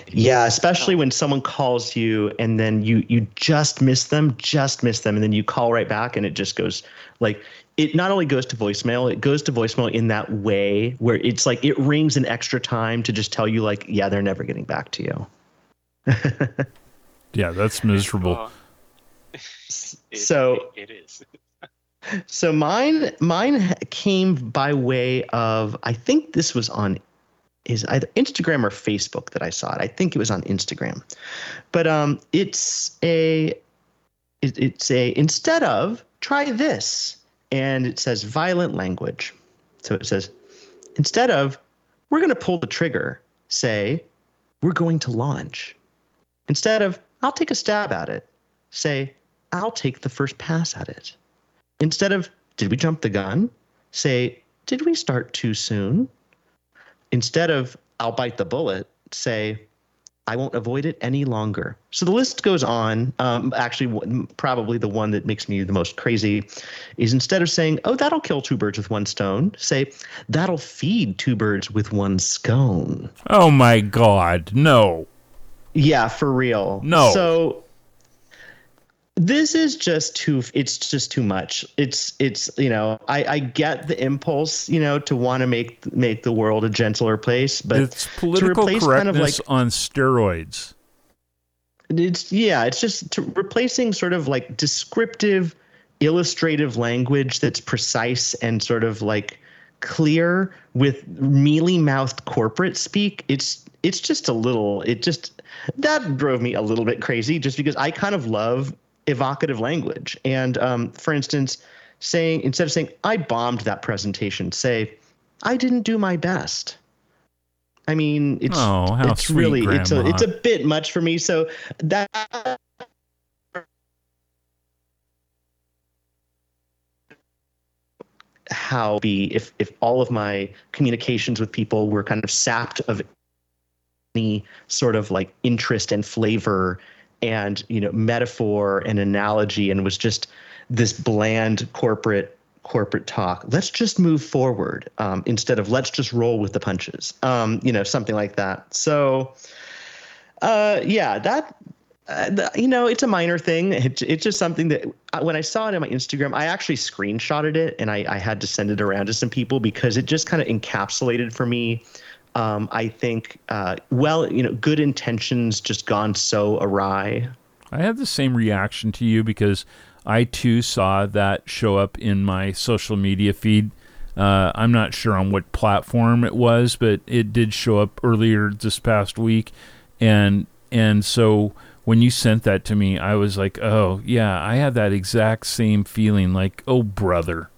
Yeah, especially when someone calls you and then you you just miss them, just miss them, and then you call right back and it just goes like it not only goes to voicemail, it goes to voicemail in that way where it's like it rings an extra time to just tell you like, yeah, they're never getting back to you. yeah, that's miserable. it, so it, it is. so mine mine came by way of I think this was on is either Instagram or Facebook that I saw it. I think it was on Instagram, but um, it's a it, it's a instead of try this, and it says violent language. So it says instead of we're going to pull the trigger, say we're going to launch. Instead of I'll take a stab at it, say I'll take the first pass at it. Instead of did we jump the gun, say did we start too soon? instead of I'll bite the bullet, say I won't avoid it any longer. So the list goes on. Um, actually, probably the one that makes me the most crazy is instead of saying, "Oh, that'll kill two birds with one stone," say, "That'll feed two birds with one scone." Oh my God, no. Yeah, for real. No. So this is just too it's just too much. It's it's you know i i get the impulse you know to want to make make the world a gentler place but it's political correctness kind of like, on steroids. It's yeah it's just to, replacing sort of like descriptive illustrative language that's precise and sort of like clear with mealy mouthed corporate speak it's it's just a little it just that drove me a little bit crazy just because i kind of love evocative language. And um, for instance, saying instead of saying I bombed that presentation, say I didn't do my best. I mean, it's oh, it's sweet, really Grandma. it's a it's a bit much for me. So that how be if if all of my communications with people were kind of sapped of any sort of like interest and flavor and you know metaphor and analogy and was just this bland corporate corporate talk. Let's just move forward um, instead of let's just roll with the punches um, you know something like that. So uh, yeah that uh, you know it's a minor thing. It, it's just something that uh, when i saw it on my instagram i actually screenshotted it and I, I had to send it around to some people because it just kind of encapsulated for me um, I think, uh, well, you know, good intentions just gone so awry. I had the same reaction to you because I too saw that show up in my social media feed. Uh, I'm not sure on what platform it was, but it did show up earlier this past week, and and so when you sent that to me, I was like, oh yeah, I had that exact same feeling. Like, oh brother.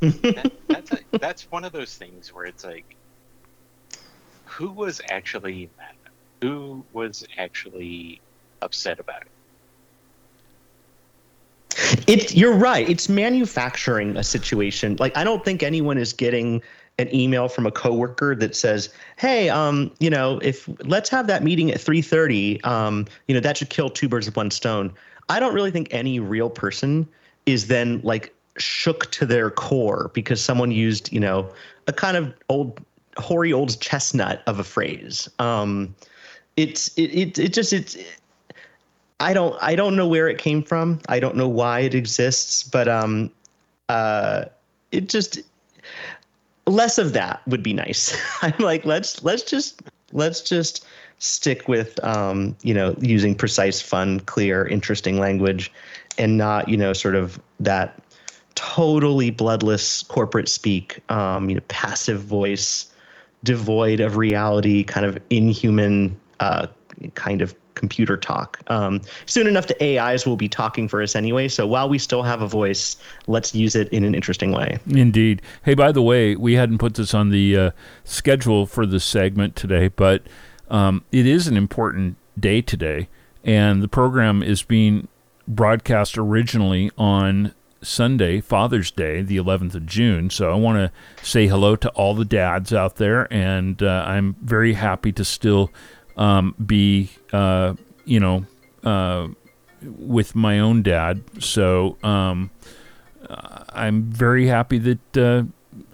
that, that's a, that's one of those things where it's like, who was actually mad? Who was actually upset about it? It, you're right. It's manufacturing a situation. Like I don't think anyone is getting an email from a coworker that says, "Hey, um, you know, if let's have that meeting at 3:30, um, you know, that should kill two birds with one stone." I don't really think any real person is then like shook to their core because someone used, you know, a kind of old hoary old chestnut of a phrase. Um, it's it, it it just it's I don't I don't know where it came from. I don't know why it exists, but um uh it just less of that would be nice. I'm like let's let's just let's just stick with um you know using precise, fun, clear, interesting language and not, you know, sort of that totally bloodless corporate speak, um, you know, passive voice, devoid of reality, kind of inhuman uh, kind of computer talk. Um, soon enough, the AIs will be talking for us anyway. So while we still have a voice, let's use it in an interesting way. Indeed. Hey, by the way, we hadn't put this on the uh, schedule for this segment today, but um, it is an important day today, and the program is being broadcast originally on Sunday, Father's Day, the 11th of June. So I want to say hello to all the dads out there, and uh, I'm very happy to still um, be, uh, you know, uh, with my own dad. So um, I'm very happy that uh,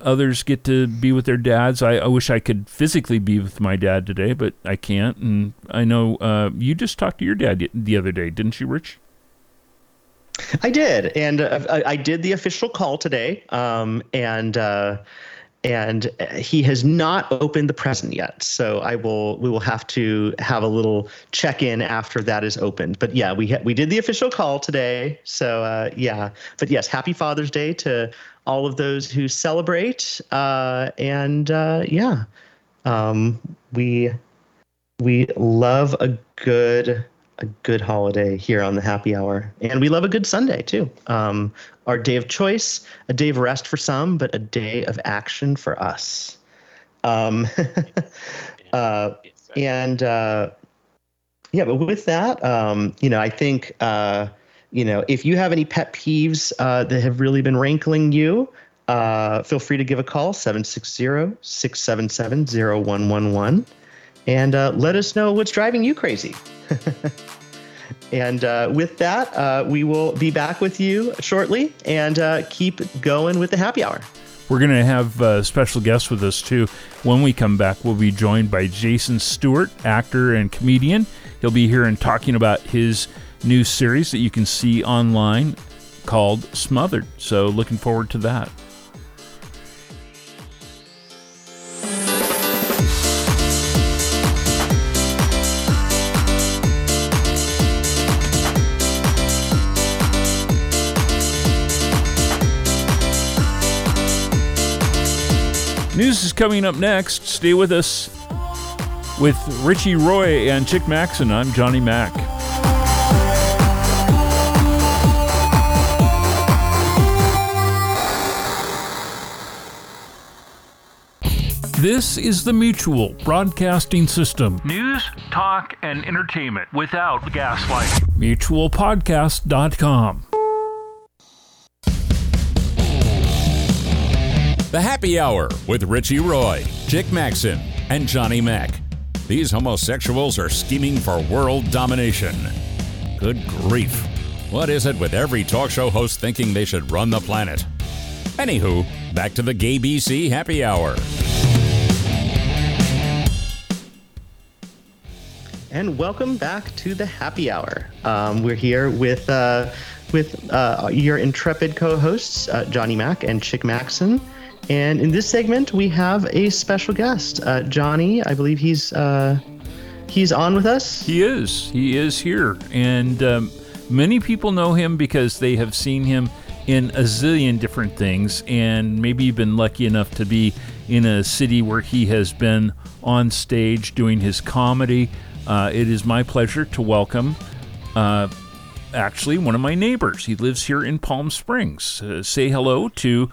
others get to be with their dads. I, I, wish I could physically be with my dad today, but I can't. And I know uh, you just talked to your dad the other day, didn't you, Rich? I did, and uh, I, did the official call today, um, and uh, and he has not opened the present yet. So I will we will have to have a little check in after that is opened. But yeah, we ha- we did the official call today. So uh, yeah, but yes, happy Father's Day to all of those who celebrate. Uh, and uh, yeah, um, we we love a good a good holiday here on the happy hour. And we love a good Sunday too. Um, our day of choice, a day of rest for some, but a day of action for us. Um, uh, and uh, yeah, but with that, um, you know, I think, uh, you know, if you have any pet peeves uh, that have really been rankling you, uh, feel free to give a call 760 677 0111 and uh, let us know what's driving you crazy. and uh, with that, uh, we will be back with you shortly and uh, keep going with the happy hour. We're going to have a special guests with us too. When we come back, we'll be joined by Jason Stuart, actor and comedian. He'll be here and talking about his new series that you can see online called Smothered. So, looking forward to that. News is coming up next. Stay with us. With Richie Roy and Chick Maxson, I'm Johnny Mac. This is the Mutual Broadcasting System. News, talk, and entertainment without gaslight. MutualPodcast.com. The Happy Hour with Richie Roy, Chick Maxson, and Johnny Mac. These homosexuals are scheming for world domination. Good grief. What is it with every talk show host thinking they should run the planet? Anywho, back to the GAYBC Happy Hour. And welcome back to the Happy Hour. Um, we're here with uh, with uh, your intrepid co-hosts uh, Johnny Mac and Chick Maxson. And in this segment, we have a special guest, uh, Johnny. I believe he's uh, he's on with us. He is. He is here. And um, Many people know him because they have seen him in a zillion different things, and maybe you've been lucky enough to be in a city where he has been on stage doing his comedy. Uh, it is my pleasure to welcome. Uh, actually, one of my neighbors. He lives here in Palm Springs. Uh, say hello to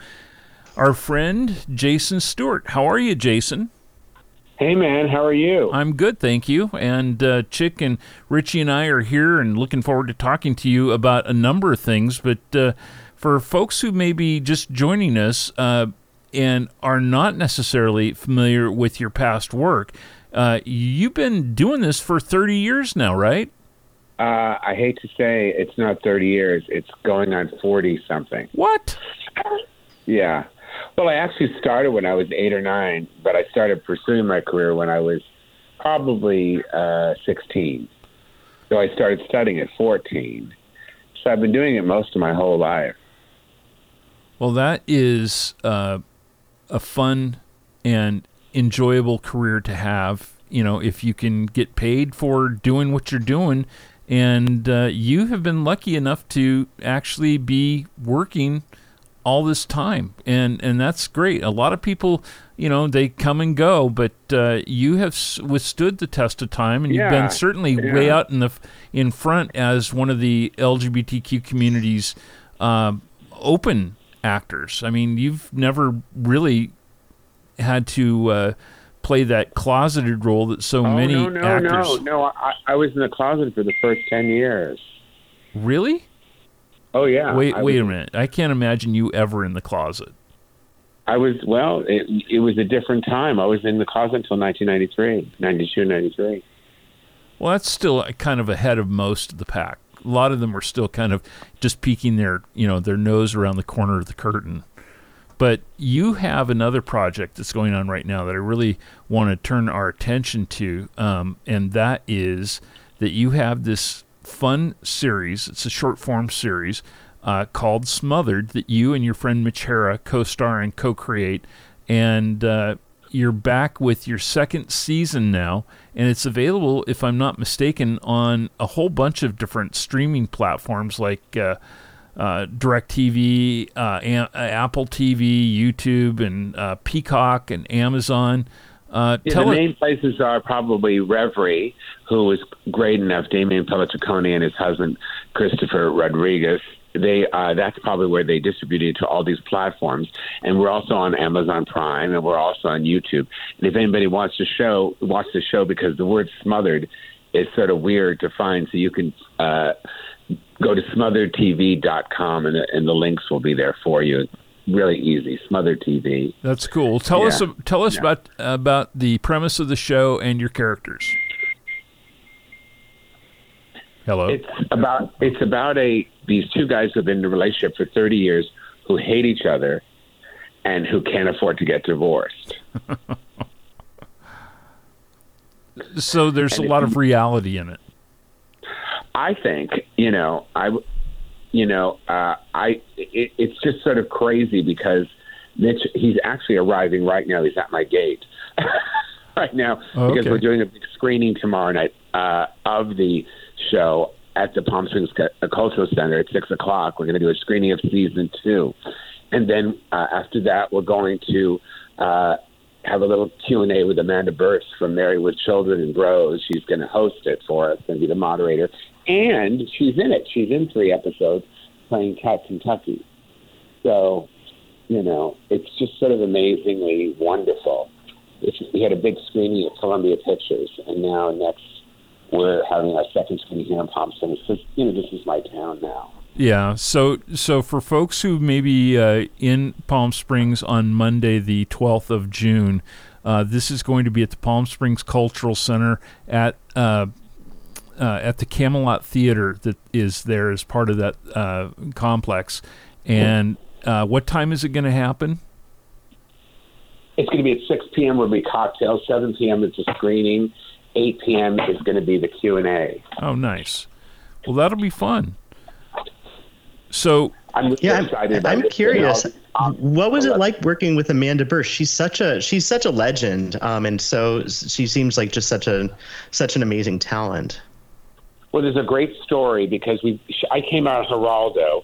our friend Jason Stuart. How are you, Jason? Hey man, how are you? I'm good, thank you. And uh, Chick and Richie and I are here and looking forward to talking to you about a number of things. But uh, for folks who may be just joining us uh, and are not necessarily familiar with your past work, uh, you've been doing this for 30 years now, right? Uh, I hate to say it's not 30 years. It's going on 40 something. What? Yeah. Well, I actually started when I was eight or nine, but I started pursuing my career when I was probably uh, 16. So I started studying at 14. So I've been doing it most of my whole life. Well, that is uh, a fun and enjoyable career to have. You know, if you can get paid for doing what you're doing, and uh, you have been lucky enough to actually be working all this time, and and that's great. A lot of people, you know, they come and go, but uh, you have withstood the test of time, and you've been certainly yeah. way out in the in front as one of the LGBTQ communities uh, open actors. I mean, you've never really had to uh, play that closeted role that so oh, many no, no, actors. no, no. I, I was in the closet for the first 10 years. Really? Oh, yeah. wait, I wait was, a minute. I can't imagine you ever in the closet. I was, well, it, it was a different time. I was in the closet until 1993, 92, 93. Well, that's still kind of ahead of most of the pack. A lot of them were still kind of just peeking their, you know, their nose around the corner of the curtain. But you have another project that's going on right now that I really want to turn our attention to, um, and that is that you have this fun series. It's a short form series uh, called Smothered that you and your friend Mitch Hara co-star and co-create, and uh, you're back with your second season now, and it's available, if I'm not mistaken, on a whole bunch of different streaming platforms like uh, uh, DirecTV, uh, uh, Apple TV, YouTube, and uh, Peacock and Amazon. Uh, Yeah, the us- main places are probably Revry, who was great enough, Damian Pelliccione and his husband Christopher Rodriguez. They uh, that's probably where they distributed it to all these platforms, and we're also on Amazon Prime, and we're also on YouTube. And if anybody wants to show watch the show, because the word "smothered" is sort of weird to find, so you can uh, go to smotheredtv.com, and the, and the links will be there for you. Really easy, Smothered TV. That's cool. Tell us tell us Yeah. about about the premise of the show and your characters. Hello. It's about it's about a these two guys who've been in a relationship for 30 years who hate each other and who can't afford to get divorced. so there's a and if lot of reality in it. I think you know I you know uh, I it, it's just sort of crazy because Mitch he's actually arriving right now. He's at my gate right now Oh, because we're doing a big screening tomorrow night uh, of the show at the Palm Springs uh, Cultural Center at six o'clock. We're going to do a screening of season two, and then uh, after that, we're going to uh, have a little Q and A with Amanda Bearse from Married with Children and Bros. She's going to host it for us and be the moderator, and she's in it. She's in three episodes playing Cat Kentucky. So, you know, it's just sort of amazingly wonderful. It's, we had a big screening at Columbia Pictures, and now next we're having our second screening here in Palm Springs. you know, this is my town now. Yeah. So so for folks who may be uh, in Palm Springs on Monday, the 12th of June, uh, this is going to be at the Palm Springs Cultural Center at uh, uh, at the Camelot Theater that is there as part of that uh, complex. And uh, what time is it going to happen? It's going to be at 6 p.m. will be cocktails. 7 p.m. is a screening. 8 p.m. is going to be the Q and A. Oh, nice. Well, that'll be fun. So I'm really Yeah, excited I'm, about I'm it. curious. And I'll- I'll- What was it like working with Amanda Bearse? She's such a she's such a legend, um, and so she seems like just such a such an amazing talent. Well, there's a great story because we I came out of Geraldo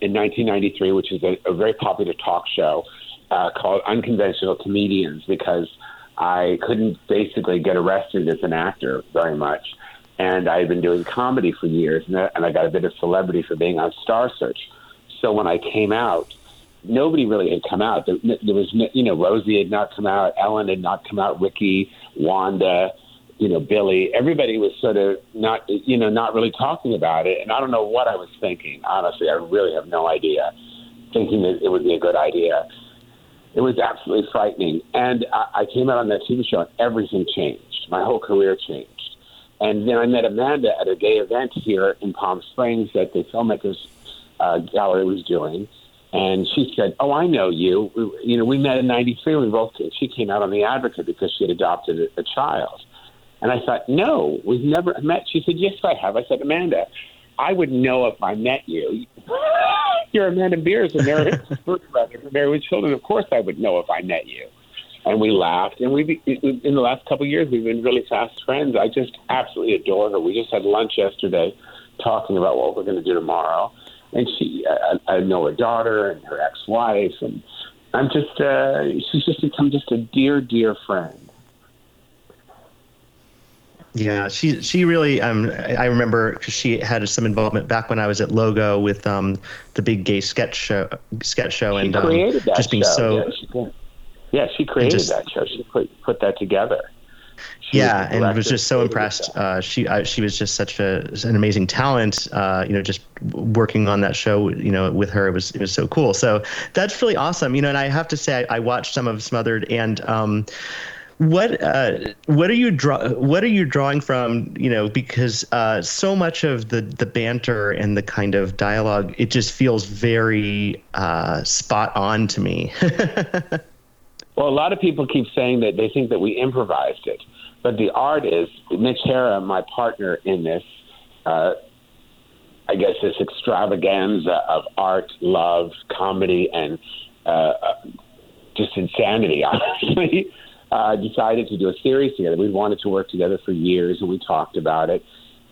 in 1993, which is a, a very popular talk show uh, called Unconventional Comedians because I couldn't basically get arrested as an actor very much. And I had been doing comedy for years, and I, got a bit of celebrity for being on Star Search. So when I came out, nobody really had come out. There, there was, you know, Rosie had not come out, Ellen had not come out, Ricky, Wanda, you know, Billy. Everybody was sort of not, you know, not really talking about it. And I don't know what I was thinking. Honestly, I really have no idea. Thinking that it would be a good idea. It was absolutely frightening. And I, I came out on that TV show, and everything changed. My whole career changed. And then I met Amanda at a gay event here in Palm Springs that the filmmakers uh, gallery was doing and she said, "Oh, I know you. We, you know, we met in '93. We both she came out on the Advocate because she had adopted a, a child." And I thought, "No, we've never met." She said, "Yes, I have." I said, "Amanda, I would know if I met you. You're Amanda Bearse, and married, married with children. Of course, I would know if I met you." And we laughed, and we in the last couple of years we've been really fast friends. I just absolutely adore her. We just had lunch yesterday, talking about what we're going to do tomorrow and she, I, I know her daughter and her ex-wife, and I'm just, uh, she's just become just a dear, dear friend. Yeah, she she really um I remember because she had some involvement back when I was at Logo with um the big gay sketch show sketch show she and um, just being show. so yeah yeah, she created just, that show. She put put that together. She yeah, and was just so impressed. Uh, she I, she was just such a an amazing talent. Uh, you know, just working on that show, you know, with her it was it was so cool. So that's really awesome. You know, and I have to say I, I watched some of Smothered and. Um, what uh, what are you draw what are you drawing from you know because uh, so much of the the banter and the kind of dialogue it just feels very uh, spot on to me Well, a lot of people keep saying that they think that we improvised it, but the art is Mitch Hara, my partner in this. Uh, I guess this extravaganza of art, love, comedy, and uh, uh just insanity. Honestly, uh, decided to do a series together. We wanted to work together for years, and we talked about it,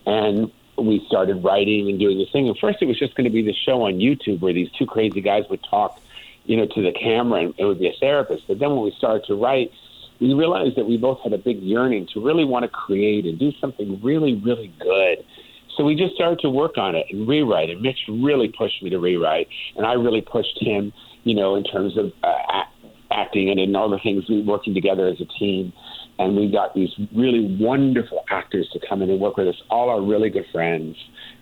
and we started writing and doing this thing. And first, it was just going to be the show on YouTube where these two crazy guys would talk you know, to the camera and it would be a therapist. But then when we started to write, we realized that we both had a big yearning to really want to create and do something really, really good. So we just started to work on it and rewrite. And Mitch really pushed me to rewrite, and I really pushed him, you know, in terms of uh, act, acting and in all the things we working together as a team. And we got these really wonderful actors to come in and work with us. All our really good friends,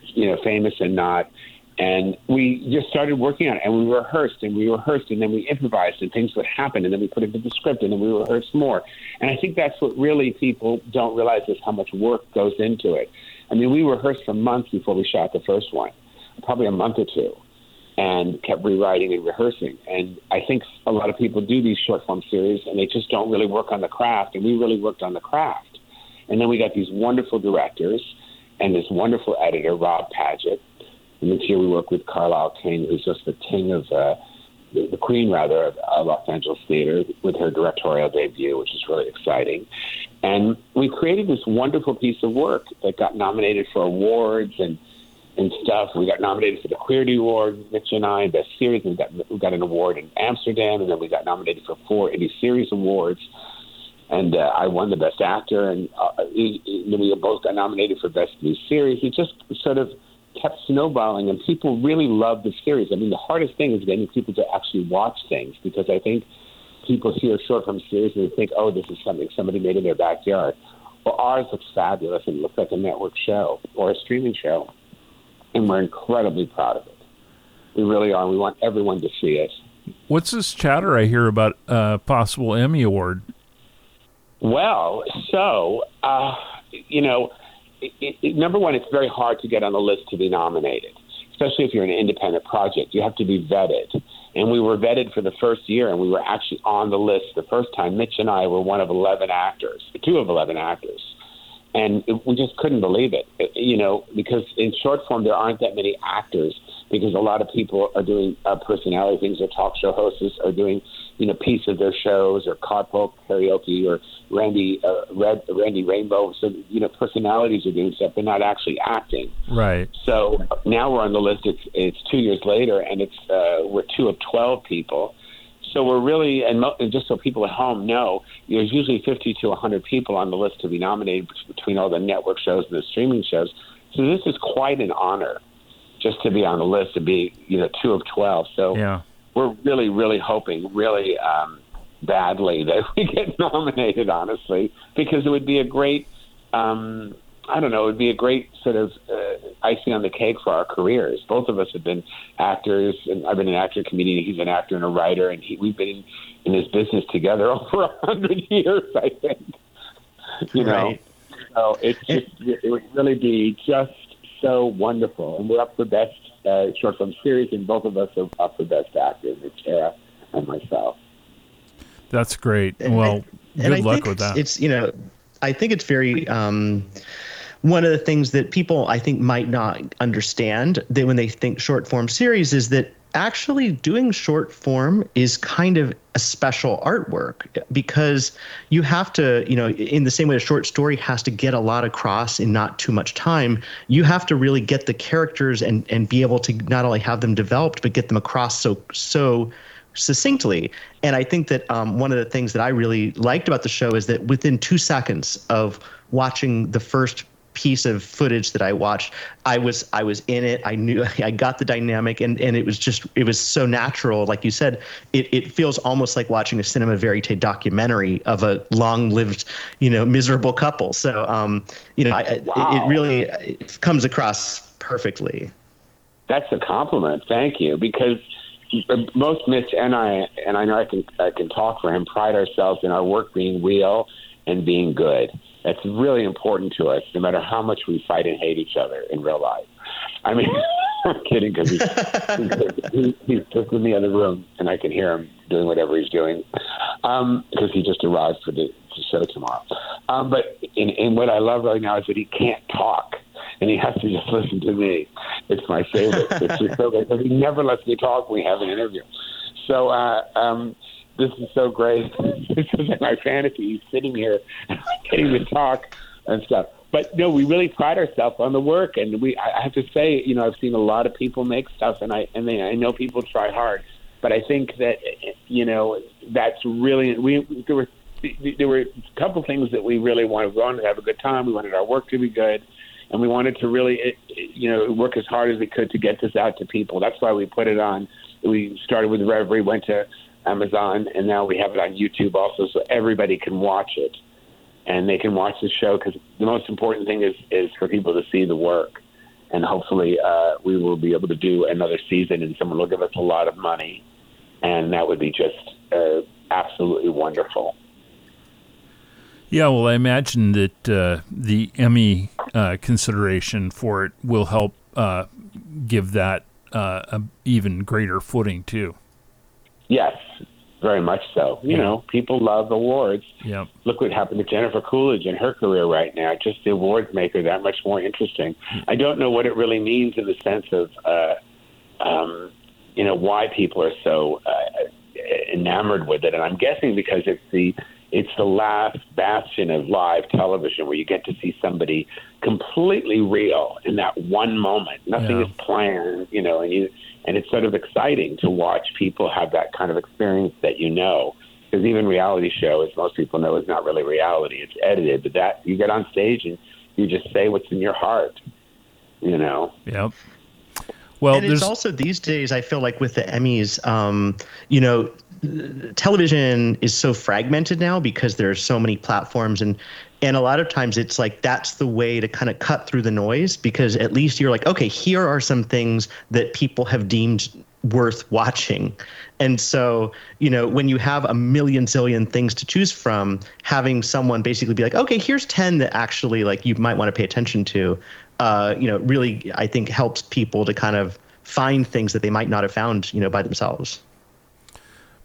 you know, famous and not and we just started working on it, and we rehearsed, and we rehearsed, and then we improvised, and things would happen, and then we put it into the script, and then we rehearsed more. And I think that's what really people don't realize is how much work goes into it. I mean, we rehearsed for months before we shot the first one, probably a month or two, and kept rewriting and rehearsing. And I think a lot of people do these short form series, and they just don't really work on the craft, and we really worked on the craft. And then we got these wonderful directors and this wonderful editor, Rob Paget and this year we work with Carlisle King, who's just the king of uh, the, the queen, rather, of uh, Los Angeles theater, with her directorial debut, which is really exciting. And we created this wonderful piece of work that got nominated for awards and and stuff. We got nominated for the Queerty Award, Mitch and I, Best Series, we got we got an award in Amsterdam, and then we got nominated for four Indie Series Awards. And uh, I won the Best Actor, and uh, we both got nominated for Best New Series. It just sort of kept snowballing, and people really loved the series. I mean, the hardest thing is getting people to actually watch things because I think people hear short form series and they think, oh, this is something somebody made in their backyard. Well, ours looks fabulous and looks like a network show or a streaming show, and we're incredibly proud of it. We really are. We want everyone to see it. What's this chatter I hear about a uh, possible Emmy award? Well, so uh, you know it, it, number one, it's very hard to get on the list to be nominated, especially if you're an independent project. You have to be vetted. And we were vetted for the first year, and we were actually on the list the first time. Mitch and I were one of 11 actors, two of 11 actors. And it, we just couldn't believe it. You know, because in short form there aren't that many actors because a lot of people are doing uh, personality things or talk show hosts are doing you know piece of their shows or carpool karaoke or Randy uh, Red, Randy Rainbow. So you know personalities are doing stuff. They're not actually acting. Right. So now we're on the list. It's it's two years later, and it's uh, we're two of twelve people. So we're really, and, mo- and just so people at home know, there's usually 50 to 100 people on the list to be nominated between all the network shows and the streaming shows. So this is quite an honor just to be on the list to be, you know, two of 12. So Yeah. we're really, really hoping, really um, badly that we get nominated, honestly, because it would be a great, um, I don't know, it would be a great sort of uh, icing on the cake for our careers. Both of us have been actors, and I've been an actor, comedian. He's an actor and a writer, and he, we've been in, in this business together over a hundred years, I think. You know, Right. so it's just it would really be just so wonderful, and we're up for best uh, short film series, and both of us are up for best actors, Tara and myself. That's great. Well, I- and I good luck with that. It's you know, I think it's very um, one of the things that people I think might not understand that when they think short form series is that actually doing short form is kind of a special artwork because you have to you know in the same way a short story has to get a lot across in not too much time you have to really get the characters and and be able to not only have them developed but get them across so so succinctly. And I think that um, one of the things that I really liked about the show is that within two seconds of watching the first piece of footage that I watched, I was I was in it. I knew I got the dynamic, and and it was just it was so natural. Like you said, it it feels almost like watching a cinema verite documentary of a long-lived, you know, miserable couple. So um, you know, I, it, it really it comes across perfectly. That's a compliment. Thank you. Because most Mitch and I, and I know I can I can talk for him, pride ourselves in our work being real and being good. That's really important to us, no matter how much we fight and hate each other in real life. I mean, I'm kidding because he's, he's, he's just in the other room and I can hear him doing whatever he's doing because he just arrived for the, the show tomorrow. Um, but in, in what I love right now is that he can't talk and he has to just listen to me. It's my favorite. It's just so great. He never lets me talk when we have an interview. So uh, um, this is so great. this is my fantasy. Sitting here getting to talk and stuff. But no, we really pride ourselves on the work, and we. I have to say, you know, I've seen a lot of people make stuff, and I and they, I know people try hard, but I think that you know that's really we there were there were a couple things that we really wanted. We wanted to have a good time. We wanted our work to be good, and we wanted to really, eh, you know, work as hard as we could to get this out to people. That's why we put it on. We started with Revry, went to Amazon, and now we have it on YouTube also, so everybody can watch it, and they can watch the show because the most important thing is is for people to see the work, and hopefully uh, we will be able to do another season, and someone will give us a lot of money, and that would be just uh, absolutely wonderful. Yeah, well, I imagine that uh, the Emmy uh, consideration for it will help uh, give that uh, a even greater footing too. Yes, very much so. You know, people love awards. Yep. Look what happened to Jennifer Coolidge in her career right now. Just the awards make her that much more interesting. I don't know what it really means in the sense of, uh, um, you know, why people are so uh, enamored with it, and I'm guessing because it's the it's the last bastion of live television where you get to see somebody completely real in that one moment. Nothing Yeah. is planned, you know, and you and it's sort of exciting to watch people have that kind of experience that you know. Because even reality show, as most people know, is not really reality. It's edited, but that you get on stage and you just say what's in your heart. You know. Yep. Well, and there's it's also these days i feel like with the emmys um, you know television is so fragmented now because there are so many platforms and and a lot of times it's like that's the way to kind of cut through the noise because at least you're like okay here are some things that people have deemed worth watching. And so you know when you have a million zillion things to choose from having someone basically be like okay here's 10 that actually like you might want to pay attention to uh, you know really i think helps people to kind of find things that they might not have found you know by themselves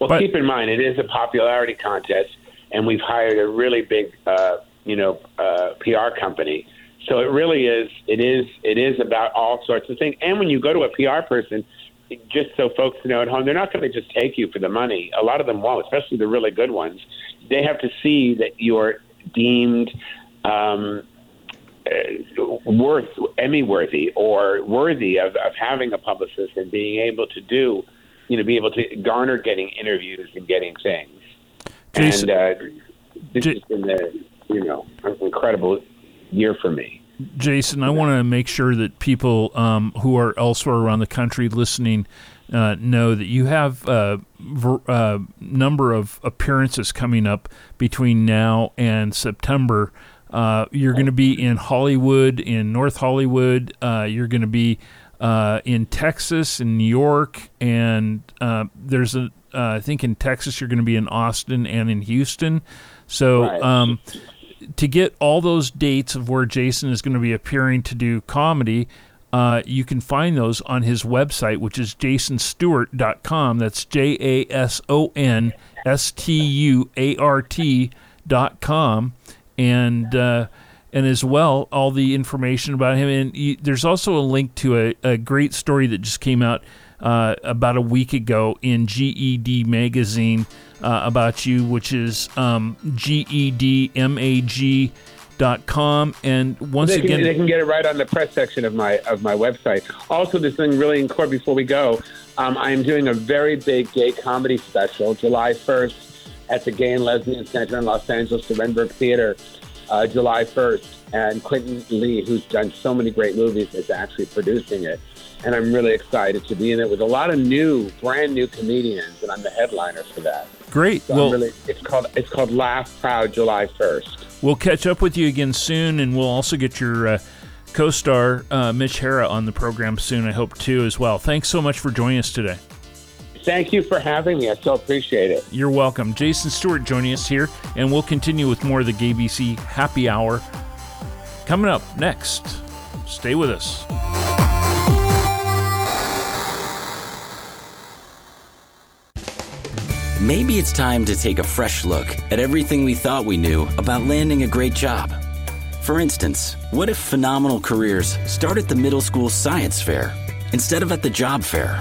Well, But- keep in mind it is a popularity contest, and we've hired a really big uh, you know, uh, PR company. So it really is. It is. It is about all sorts of things. And when you go to a PR person, just so folks know at home, they're not going to just take you for the money. A lot of them won't, especially the really good ones. They have to see that you're deemed um, uh, worth Emmy worthy or worthy of, of having a publicist and being able to do, you know, be able to garner getting interviews and getting things. Jason, and uh, this J- has been the you know an incredible year for me. Jason, I want to make sure that people um, who are elsewhere around the country listening uh, know that you have a uh, number of appearances coming up between now and September. Uh, you're going to be in Hollywood, in North Hollywood. Uh, you're going to be uh, in Texas, in New York, and uh, there's a. I think in Texas you're going to be in Austin and in Houston. So. Right. Um, to get all those dates of where Jason is going to be appearing to do comedy, uh, you can find those on his website, which is jasonstuart.com. That's J A S O N S T U A R T.com. And, uh, and as well, all the information about him. And there's also a link to a, a great story that just came out uh, about a week ago in GED Magazine uh, about you, which is um, GEDMAG. Dot com and once they can, again they can get it right on the press section of my of my website also this thing really in court before we go um, i am doing a very big gay comedy special july 1st at the gay and lesbian center in los angeles the renberg theater uh, july 1st and quentin lee who's done so many great movies is actually producing it and I'm really excited to be in it with a lot of new, brand new comedians, and I'm the headliner for that. Great. So well, really, it's called it's called Laugh Proud July 1st. We'll catch up with you again soon, and we'll also get your uh, co-star uh, Mitch Hara on the program soon. I hope too as well. Thanks so much for joining us today. Thank you for having me. I so appreciate it. You're welcome. Jason Stuart joining us here, and we'll continue with more of the GayBC Happy Hour coming up next. Stay with us. Maybe it's time to take a fresh look at everything we thought we knew about landing a great job. For instance, what if phenomenal careers start at the middle school science fair instead of at the job fair?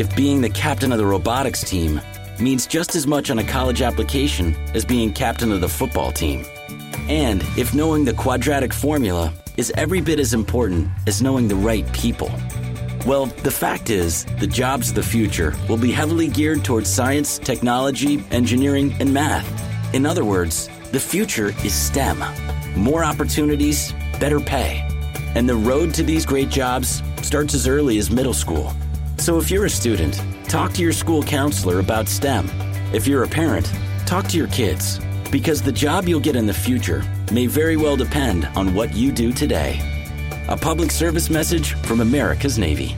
If being the captain of the robotics team means just as much on a college application as being captain of the football team? And if knowing the quadratic formula is every bit as important as knowing the right people? Well, the fact is, the jobs of the future will be heavily geared towards science, technology, engineering, and math. In other words, the future is STEM. More opportunities, better pay. And the road to these great jobs starts as early as middle school. So if you're a student, talk to your school counselor about STEM. If you're a parent, talk to your kids. Because the job you'll get in the future may very well depend on what you do today. A public service message from America's Navy.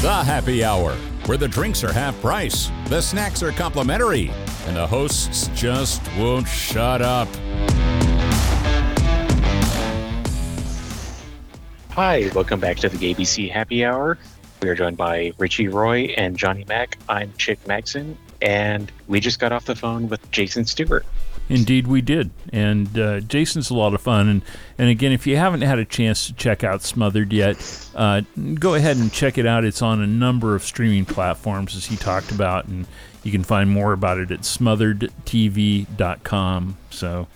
The Happy Hour, where the drinks are half price, the snacks are complimentary, and the hosts just won't shut up. Hi, welcome back to the GayBC Happy Hour. We are joined by Richie Roy and Johnny Mac. I'm Chick Maxson, and we just got off the phone with Jason Stuart. Indeed, we did. And uh, Jason's a lot of fun. And, and again, if you haven't had a chance to check out Smothered yet, uh, go ahead and check it out. It's on a number of streaming platforms, as he talked about. And you can find more about it at smotheredtv.com. So,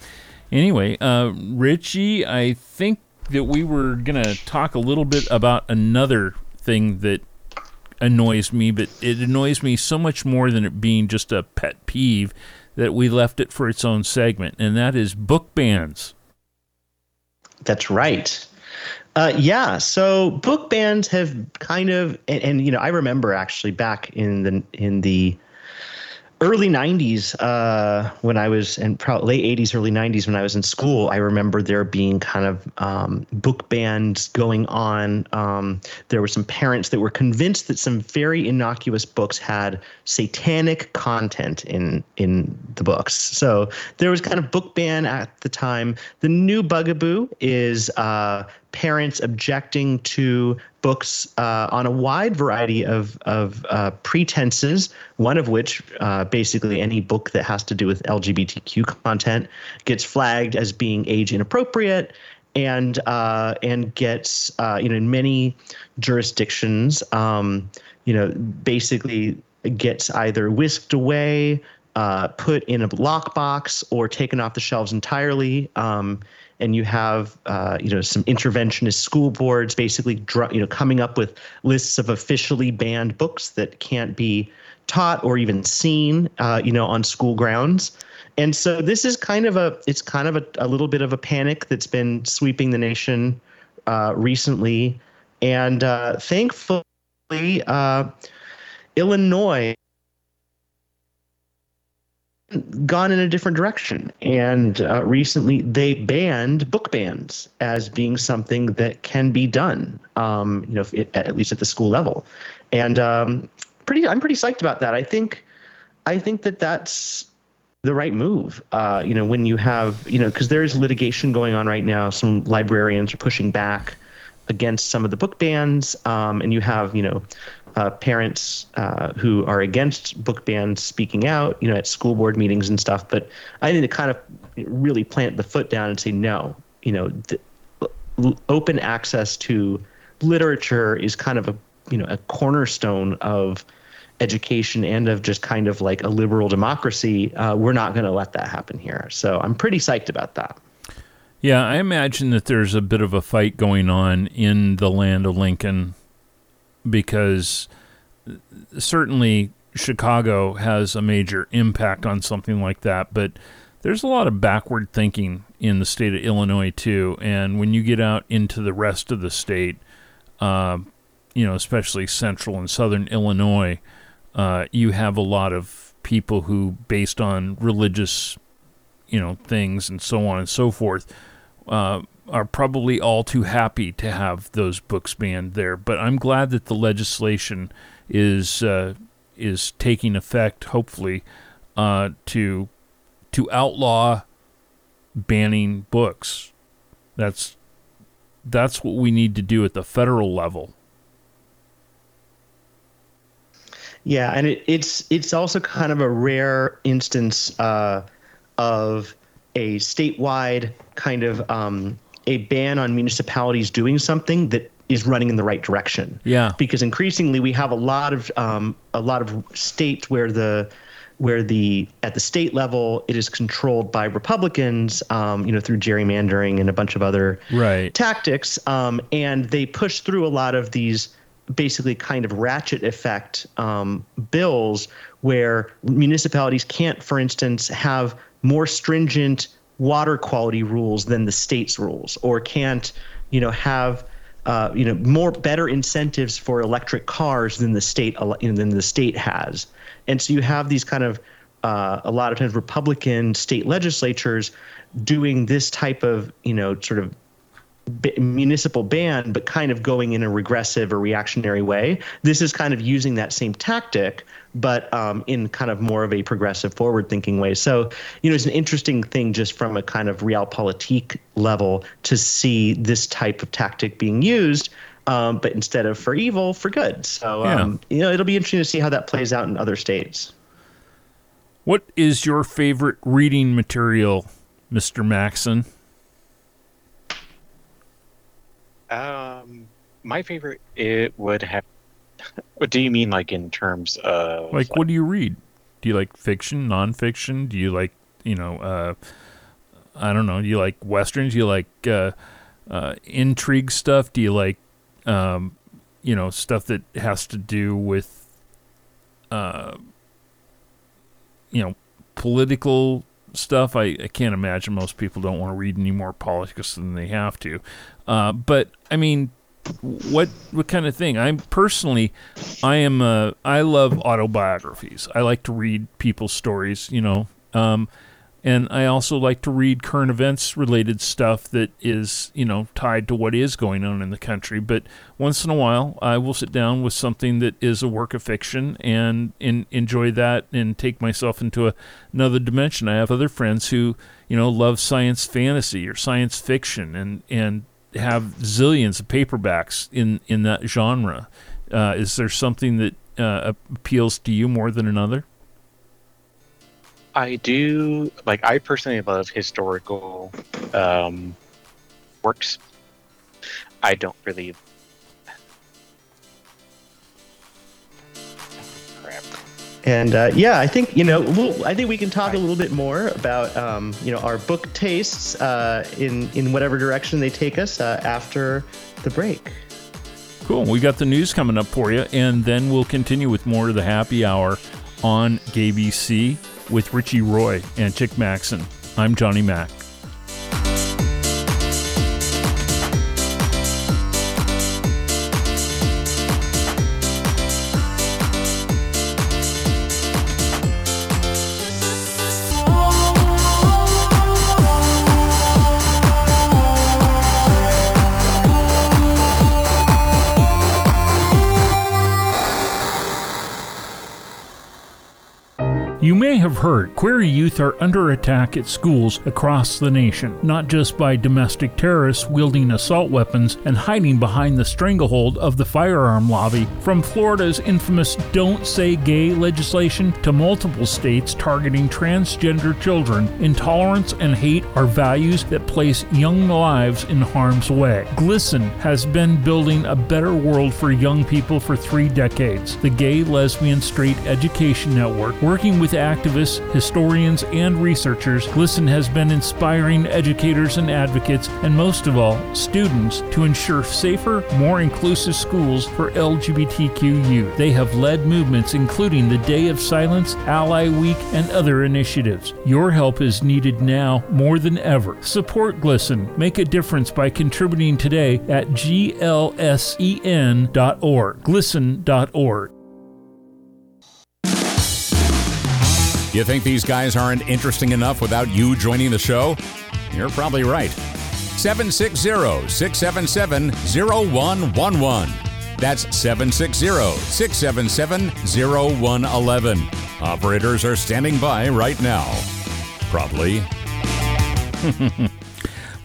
anyway, uh, Richie, I think that we were going to talk a little bit about another thing that annoys me, but it annoys me so much more than it being just a pet peeve that we left it for its own segment, and that is book bans. That's right. Uh, yeah, so book bans have kind of, and, and, you know, I remember actually back in the in the early 90s uh, when i was in probably late 80s early 90s when i was in school i remember there being kind of um, book bans going on. Um, there were some parents that were convinced that some very innocuous books had satanic content in in the books. So there was kind of book ban at the time. The new bugaboo is uh, parents objecting to books uh, on a wide variety of, of uh, pretenses, one of which, uh, basically, any book that has to do with LGBTQ content gets flagged as being age inappropriate. And uh, and gets uh, you know in many jurisdictions um, you know basically gets either whisked away, uh, put in a lockbox, or taken off the shelves entirely. Um, and you have uh, you know some interventionist school boards basically you know coming up with lists of officially banned books that can't be taught or even seen uh, you know on school grounds. And so this is kind of a it's kind of a, a little bit of a panic that's been sweeping the nation uh, recently. And uh, thankfully uh, illinois gone in a different direction. And uh, recently, they banned book bans as being something that can be done, um, you know, it, at least at the school level. And um, pretty, I'm pretty psyched about that. I think, I think that that's the right move. Uh, you know, when you have, you know, because there is litigation going on right now. Some librarians are pushing back against some of the book bans, um, and you have, you know, uh, parents uh, who are against book bans speaking out, you know, at school board meetings and stuff. But I need to kind of really plant the foot down and say no. You know, open access to literature is kind of a you know a cornerstone of education and of just kind of like a liberal democracy. Uh, we're not going to let that happen here. So I'm pretty psyched about that. Yeah, I imagine that there's a bit of a fight going on in the land of Lincoln because certainly Chicago has a major impact on something like that, but there's a lot of backward thinking in the state of Illinois too. And when you get out into the rest of the state, uh, you know, especially central and southern Illinois, uh, you have a lot of people who, based on religious, you know, things and so on and so forth, uh, are probably all too happy to have those books banned there. But I'm glad that the legislation is uh, is taking effect. Hopefully, uh, to to outlaw banning books. That's that's what we need to do at the federal level. Yeah, and it, it's it's also kind of a rare instance uh, of a statewide kind of um, a ban on municipalities doing something that is running in the right direction. Yeah. Because increasingly we have a lot of um, a lot of states where the where the at the state level it is controlled by Republicans, um, you know, through gerrymandering and a bunch of other right. tactics, um, and they push through a lot of these basically kind of ratchet effect um, bills where municipalities can't, for instance, have more stringent water quality rules than the state's rules, or can't, you know, have uh, you know more better incentives for electric cars than the state you know, than the state has, and so you have these kind of uh, a lot of times Republican state legislatures doing this type of you know sort of municipal ban, but kind of going in a regressive or reactionary way. This is kind of using that same tactic, but um, in kind of more of a progressive, forward-thinking way. So, you know, it's an interesting thing just from a kind of realpolitik level to see this type of tactic being used. Um, but instead of for evil, for good. So, um, yeah. you know, it'll be interesting to see how that plays out in other states. What is your favorite reading material, Mr. Maxson? Um, my favorite it would have. What do you mean, like in terms of like, like what do you read? Do you like fiction, nonfiction? Do you like you know? Uh, I don't know. Do you like westerns? Do you like uh, uh, intrigue stuff? Do you like um, you know stuff that has to do with uh, you know political stuff. I, I can't imagine most people don't want to read any more politics than they have to. Uh, but I mean, what what kind of thing? I'm personally, I am uh, I love autobiographies. I like to read people's stories. You know, um, and I also like to read current events related stuff that is, you know, tied to what is going on in the country. But once in a while, I will sit down with something that is a work of fiction and in, enjoy that and take myself into a, another dimension. I have other friends who, you know, love science fantasy or science fiction and, and have zillions of paperbacks in, in that genre. Uh, is there something that uh, appeals to you more than another? I do like. I personally love historical um, works. I don't really. And uh, yeah, I think you know. We'll, I think we can talk a little bit more about um, you know our book tastes uh, in in whatever direction they take us uh, after the break. Cool. We got the news coming up for you, and then we'll continue with more of the happy hour on GAYBC with Richie Roy and Chick Maxson. I'm Johnny Mac. Have heard queer youth are under attack at schools across the nation, not just by domestic terrorists wielding assault weapons and hiding behind the stranglehold of the firearm lobby. From Florida's infamous Don't Say Gay legislation to multiple states targeting transgender children, intolerance and hate are values that place young lives in harm's way. GLSEN has been building a better world for young people for three decades. The Gay, Lesbian, Straight Education Network, working with activists, historians, and researchers, GLSEN has been inspiring educators and advocates, and most of all, students, to ensure safer, more inclusive schools for LGBTQ youth. They have led movements including the Day of Silence, Ally Week, and other initiatives. Your help is needed now more than ever. Support GLSEN. Make a difference by contributing today at glsen.org. glisten.org. You think these guys aren't interesting enough without you joining the show? You're probably right. 760 677 0111. That's 760 677 0111. Operators are standing by right now. Probably.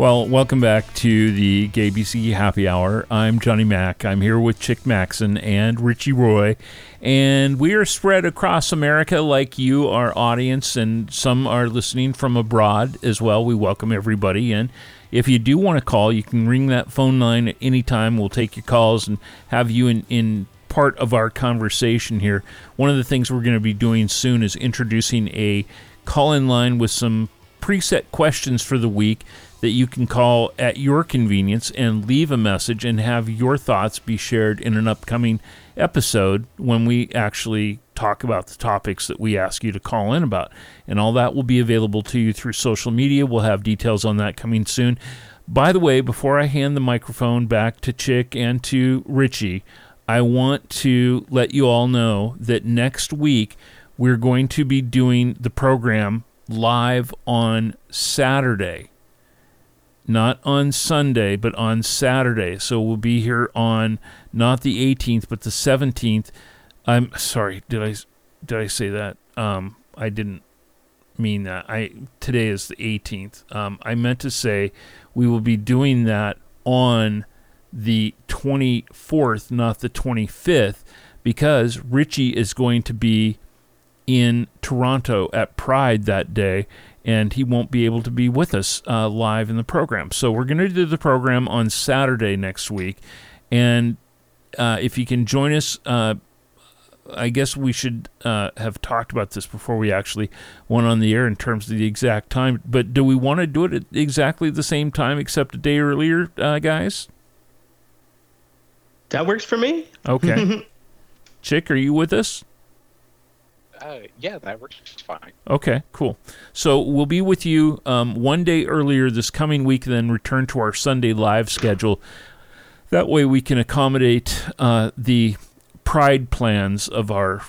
Well, welcome back to the GAYBC Happy Hour. I'm Johnny Mac. I'm here with Chick Maxson and Richie Roy, and we are spread across America like you, our audience, and some are listening from abroad as well. We welcome everybody in. If you do want to call, you can ring that phone line at any time. We'll take your calls and have you in, in part of our conversation here. One of the things we're going to be doing soon is introducing a call in line with some preset questions for the week that you can call at your convenience and leave a message and have your thoughts be shared in an upcoming episode when we actually talk about the topics that we ask you to call in about. And all that will be available to you through social media. We'll have details on that coming soon. By the way, before I hand the microphone back to Chick and to Richie, I want to let you all know that next week we're going to be doing the program live on Saturday not on Sunday, but on Saturday. So we'll be here on not the 18th, but the 17th. I'm sorry. Did I did I say that? Um, I didn't mean that. I today is the 18th. Um, I meant to say we will be doing that on the 24th, not the 25th, because Richie is going to be in Toronto at Pride that day, and he won't be able to be with us uh, live in the program. So we're going to do the program on Saturday next week, and uh, if you can join us, uh, I guess we should uh, have talked about this before we actually went on the air in terms of the exact time. But do we want to do it at exactly the same time, except a day earlier, uh, guys? That works for me. Okay. Chick, are you with us? Uh, yeah, that works fine. Okay, cool. So we'll be with you um, one day earlier this coming week, then return to our Sunday live schedule. that way we can accommodate uh, the pride plans of our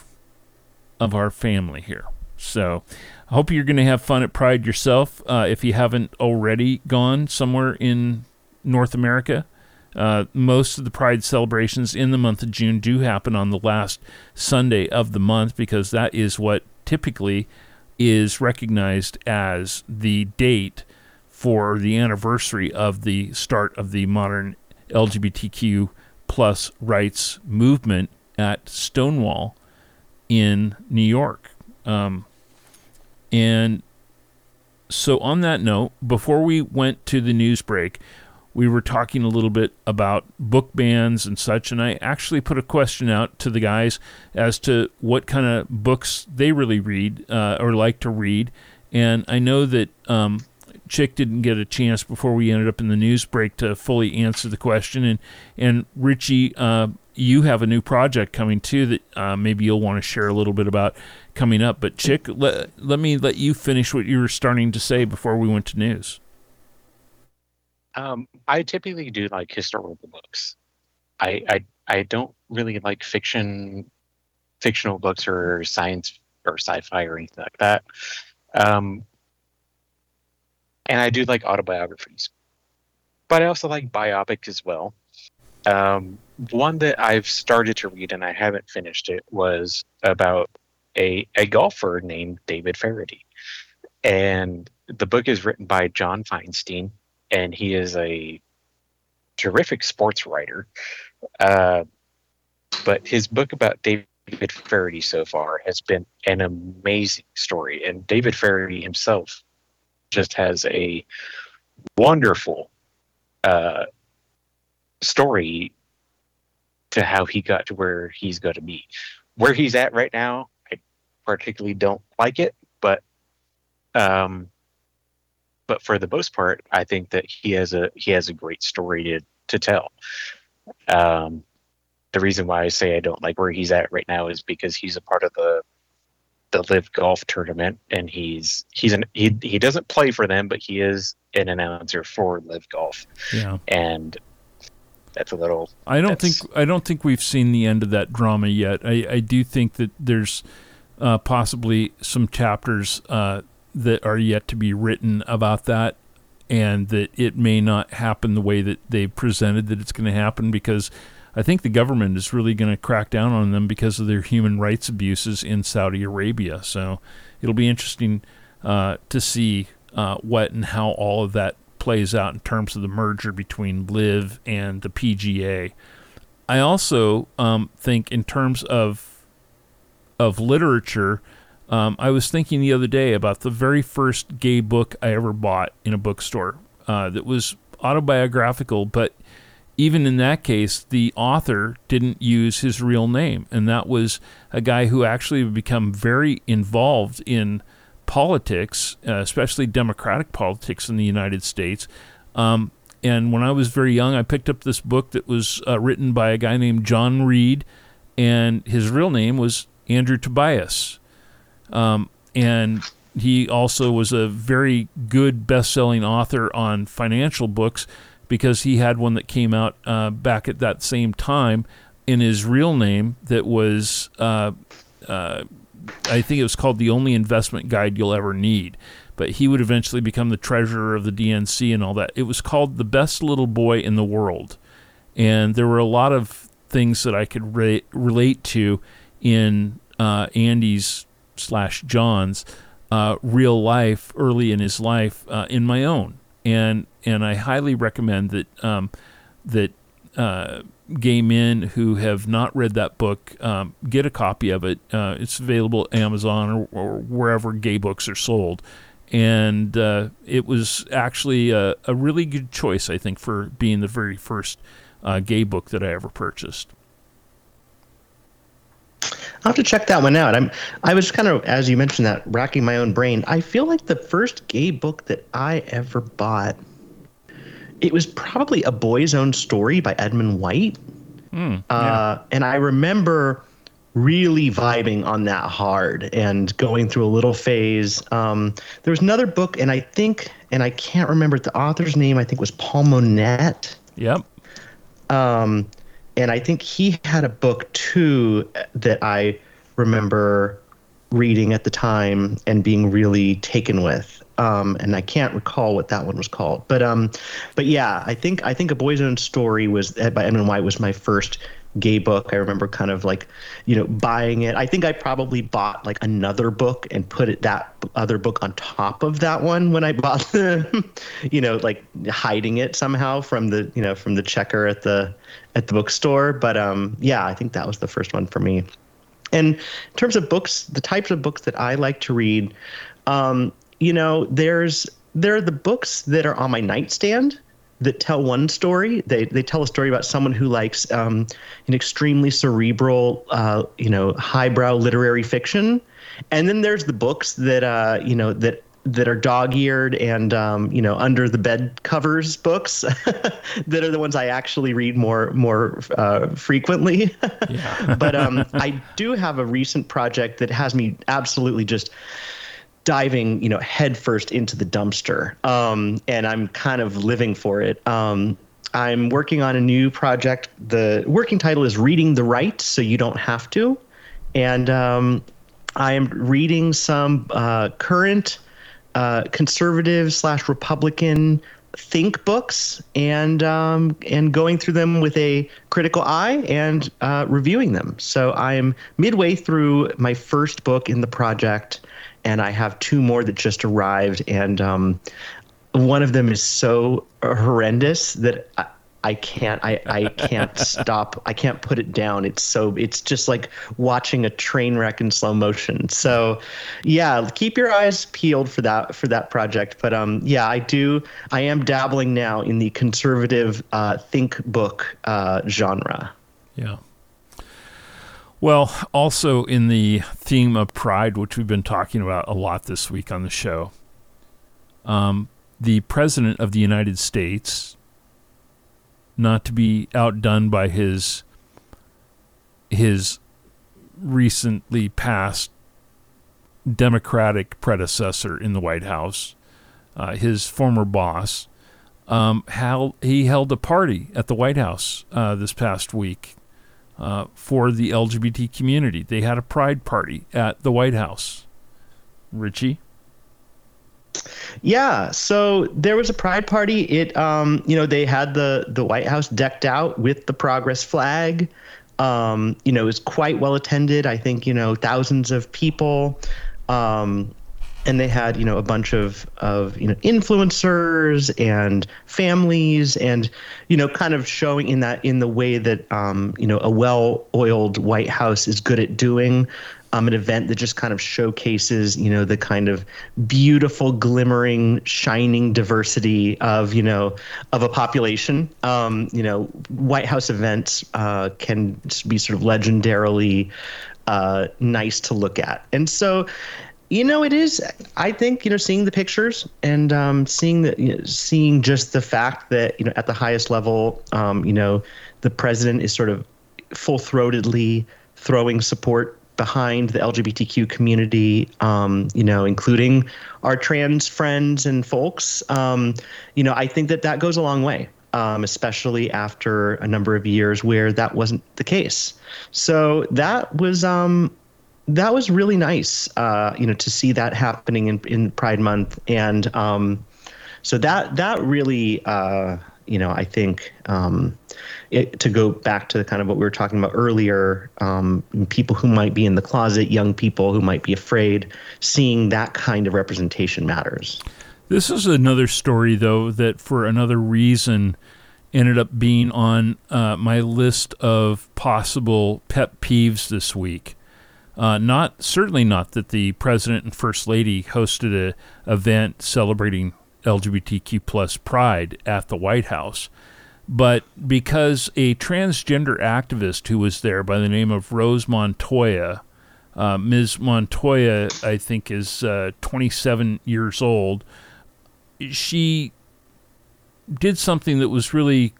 of our family here. So I hope you're going to have fun at Pride yourself. Uh, if you haven't already gone somewhere in North America, uh, most of the Pride celebrations in the month of June do happen on the last Sunday of the month because that is what typically is recognized as the date for the anniversary of the start of the modern LGBTQ plus rights movement at Stonewall in New York. Um, and so, on that note, before we went to the news break, we were talking a little bit about book bans and such, and I actually put a question out to the guys as to what kind of books they really read uh, or like to read. And I know that um, Chick didn't get a chance before we ended up in the news break to fully answer the question. And and Richie, uh, you have a new project coming too that uh, maybe you'll want to share a little bit about coming up. But Chick, let, let me let you finish what you were starting to say before we went to news. Um, I typically do like historical books. I, I I don't really like fiction, fictional books or science or sci-fi or anything like that. Um, and I do like autobiographies, but I also like biopic as well. Um, one that I've started to read and I haven't finished it was about a a golfer named David Feherty, and the book is written by John Feinstein and he is a terrific sports writer. Uh, but his book about David Feherty so far has been an amazing story, and David Feherty himself just has a wonderful uh, story to how he got to where he's going to be. Where he's at right now, I particularly don't like it, but um, but for the most part, I think that he has a he has a great story to to tell. Um, the reason why I say I don't like where he's at right now is because he's a part of the the LIV golf tournament and he's he's an he he doesn't play for them but he is an announcer for LIV golf. Yeah. And that's a little i don't think i don't think we've seen the end of that drama yet. I i do think that there's uh, possibly some chapters uh, that are yet to be written about that and that it may not happen the way that they presented that it's going to happen because I think the government is really going to crack down on them because of their human rights abuses in Saudi Arabia. So it'll be interesting uh, to see uh, what and how all of that plays out in terms of the merger between LIV and the PGA. I also um, think in terms of of literature um, I was thinking the other day about the very first gay book I ever bought in a bookstore uh, that was autobiographical, but even in that case, the author didn't use his real name. And that was a guy who actually become very involved in politics, uh, especially democratic politics in the United States. Um, and when I was very young, I picked up this book that was uh, written by a guy named John Reid, and his real name was Andrew Tobias. Um, and he also was a very good best-selling author on financial books because he had one that came out uh, back at that same time in his real name that was uh, uh, I think it was called the only investment guide you'll ever need. But he would eventually become the treasurer of the DNC and all that. It was called the best little boy in the world, and there were a lot of things that I could re- relate to in uh, Andy's slash John's uh, real life early in his life uh, in my own, and and I highly recommend that um, that uh, gay men who have not read that book um, get a copy of it. Uh, it's available at Amazon or, or, wherever gay books are sold. And uh, it was actually a, a, really good choice, I think, for being the very first uh, gay book that I ever purchased. I'll have to check that one out. I'm I was kind of as you mentioned that racking my own brain. I feel like the first gay book that I ever bought it was probably a boy's own story by Edmund White. Mm, yeah. uh, and I remember really vibing on that hard and going through a little phase. Um, there was another book, and I think, and I can't remember the author's name. I think was Paul Monette. Yep Um, and I think he had a book too that I remember reading at the time and being really taken with. Um, and I can't recall what that one was called, but um, but yeah, I think I think A Boy's Own Story was by Edmund White was my first gay book. I remember kind of like, you know, buying it. I think I probably bought like another book and put it that other book on top of that one when I bought the, you know, like hiding it somehow from the, you know, from the checker at the at the bookstore. But um, yeah, I think that was the first one for me. And in terms of books, the types of books that I like to read, um, you know, there's there are the books that are on my nightstand that tell one story. They they tell a story about someone who likes um, an extremely cerebral, uh, you know, highbrow literary fiction, and then there's the books that uh, you know that that are dog-eared and um, you know under the bed covers books that are the ones I actually read more more uh, frequently. but um, I do have a recent project that has me absolutely just diving, you know, headfirst into the dumpster. Um, and I'm kind of living for it. Um, I'm working on a new project. The working title is Reading the Right So You Don't Have to. And um, I am reading some uh, current uh, conservative slash Republican think books and um, and going through them with a critical eye and uh, reviewing them. So I am midway through my first book in the project and I have two more that just arrived, and um, one of them is so horrendous that I, I can't I, I can't stop I can't put it down. It's so it's just like watching a train wreck in slow motion. So yeah, keep your eyes peeled for that for that project. But um yeah, I do I am dabbling now in the conservative uh, think book uh, genre. Yeah. Well, also in the theme of pride, which we've been talking about a lot this week on the show, um, the President of the United States, not to be outdone by his his recently passed Democratic predecessor in the White House, uh, his former boss, um, how he held a party at the White House uh, this past week uh, for the LGBT community. They had a pride party at the White House. Richie? Yeah, so there was a pride party. It, um, you know, they had the the White House decked out with the progress flag. Um, you know, it was quite well attended. I think you know thousands of people. Um, and they had you know a bunch of of you know influencers and families and you know kind of showing in that in the way that um, you know a well-oiled White House is good at doing. Um, an event that just kind of showcases, you know, the kind of beautiful, glimmering, shining diversity of, you know, of a population. Um, you know, White House events uh, can be sort of legendarily uh, nice to look at, and so you know, it is. I think you know, seeing the pictures and um, seeing the, you know, seeing just the fact that you know, at the highest level, um, you know, the president is sort of full throatedly throwing support behind the LGBTQ community, um, you know, including our trans friends and folks. Um, you know, I think that that goes a long way. Um, especially after a number of years where that wasn't the case. So that was, um, that was really nice, uh, you know, to see that happening in, in Pride Month, and um, so that that really, uh, you know, I think um, it, to go back to the kind of what we were talking about earlier, um, people who might be in the closet, young people who might be afraid, seeing that kind of representation matters. This is another story, though, that for another reason ended up being on uh, my list of possible pet peeves this week. Uh, not certainly not that the president and first lady hosted a event celebrating LGBTQ plus pride at the White House, but because a transgender activist who was there by the name of Rose Montoya, uh, Ms. Montoya, I think, is uh, 27 years old. She did something that was really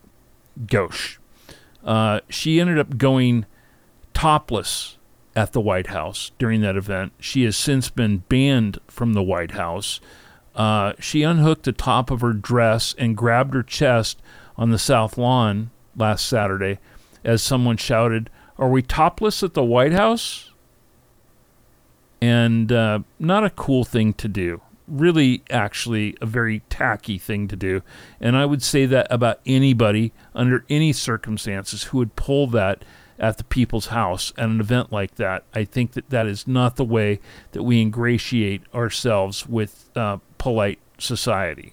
gauche. Uh, she ended up going topless at the White House during that event. She has since been banned from the White House. Uh, she unhooked the top of her dress and grabbed her chest on the south lawn last Saturday as someone shouted, Are we topless at the White House? And uh, not a cool thing to do. Really, actually, a very tacky thing to do. And I would say that about anybody under any circumstances who would pull that at the people's house at an event like that. I think that that is not the way that we ingratiate ourselves with uh, polite society.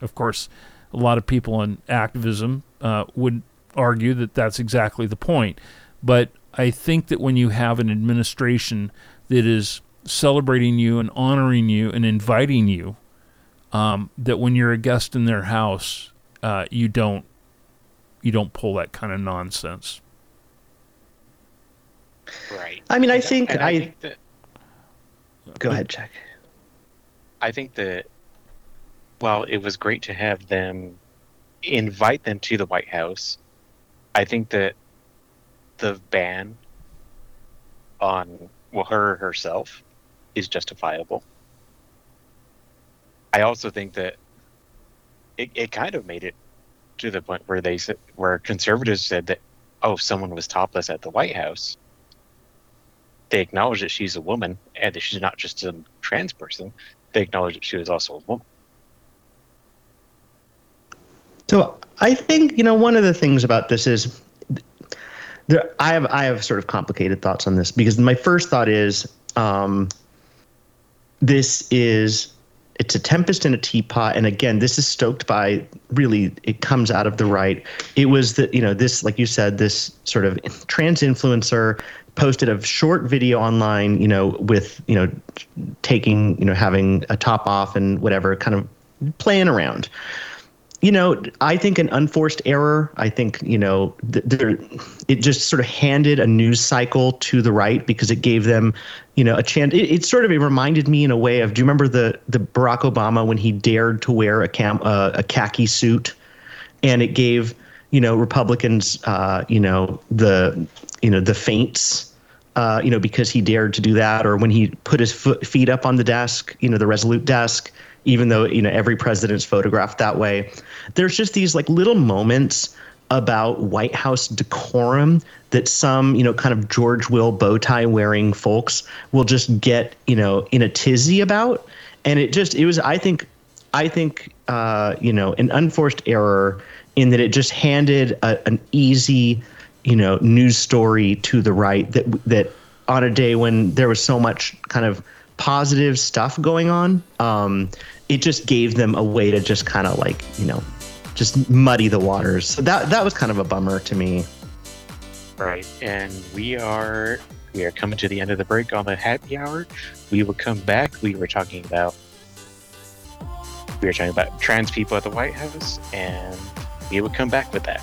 Of course, a lot of people in activism uh, would argue that that's exactly the point. But I think that when you have an administration that is celebrating you and honoring you and inviting you, um, that when you're a guest in their house, uh, you don't you don't pull that kind of nonsense. Right. I mean, I think And I. think that go ahead, Jack. I think that while it was great to have them invite them to the White House, I think that the ban on well her herself is justifiable. I also think that it, it kind of made it to the point where they said where conservatives said that oh someone was topless at the White House. They acknowledge that she's a woman and that she's not just a trans person. They acknowledge that she was also a woman. So I think you know one of the things about this is there. I have I have sort of complicated thoughts on this because my first thought is um, this is it's a tempest in a teapot, and again, this is stoked by really it comes out of the right. It was that you know this like you said this sort of trans influencer posted a short video online, you know, with you know taking you know having a top off and whatever, kind of playing around you know, I think an unforced error. I think you know, th- it just sort of handed a news cycle to the right because it gave them, you know, a chance. It, it sort of it reminded me in a way of. Do you remember the the Barack Obama when he dared to wear a cam uh, a khaki suit, and it gave you know Republicans, uh, you know the you know the feints. Uh, you know, because he dared to do that, or when he put his foot, feet up on the desk, you know, the Resolute desk, even though you know every president's photographed that way. There's just these like little moments about white house decorum that some you know kind of george will bow tie wearing folks will just get you know in a tizzy about. And it just it was i think i think uh, you know an unforced error in that it just handed a, an easy you know news story to the right that that on a day when there was so much kind of positive stuff going on, um, it just gave them a way to just kind of like you know, just muddy the waters. So that that was kind of a bummer to me. Right, and we are we are coming to the end of the break on the happy hour. We will come back. We were talking about we were talking about trans people at the White House, and we will come back with that.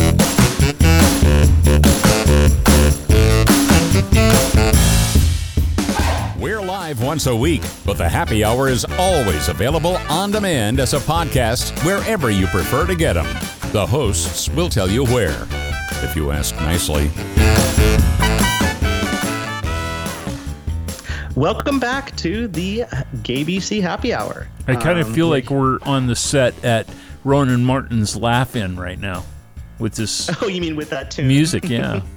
We're live once a week, but the happy hour is always available on demand as a podcast wherever you prefer to get them. The hosts will tell you where, if you ask nicely. Welcome back to the GayBC Happy Hour. I kind of Um, feel like we're on the set at Rowan Martin's Laugh In right now with this Oh, you mean with that tune? music. Yeah.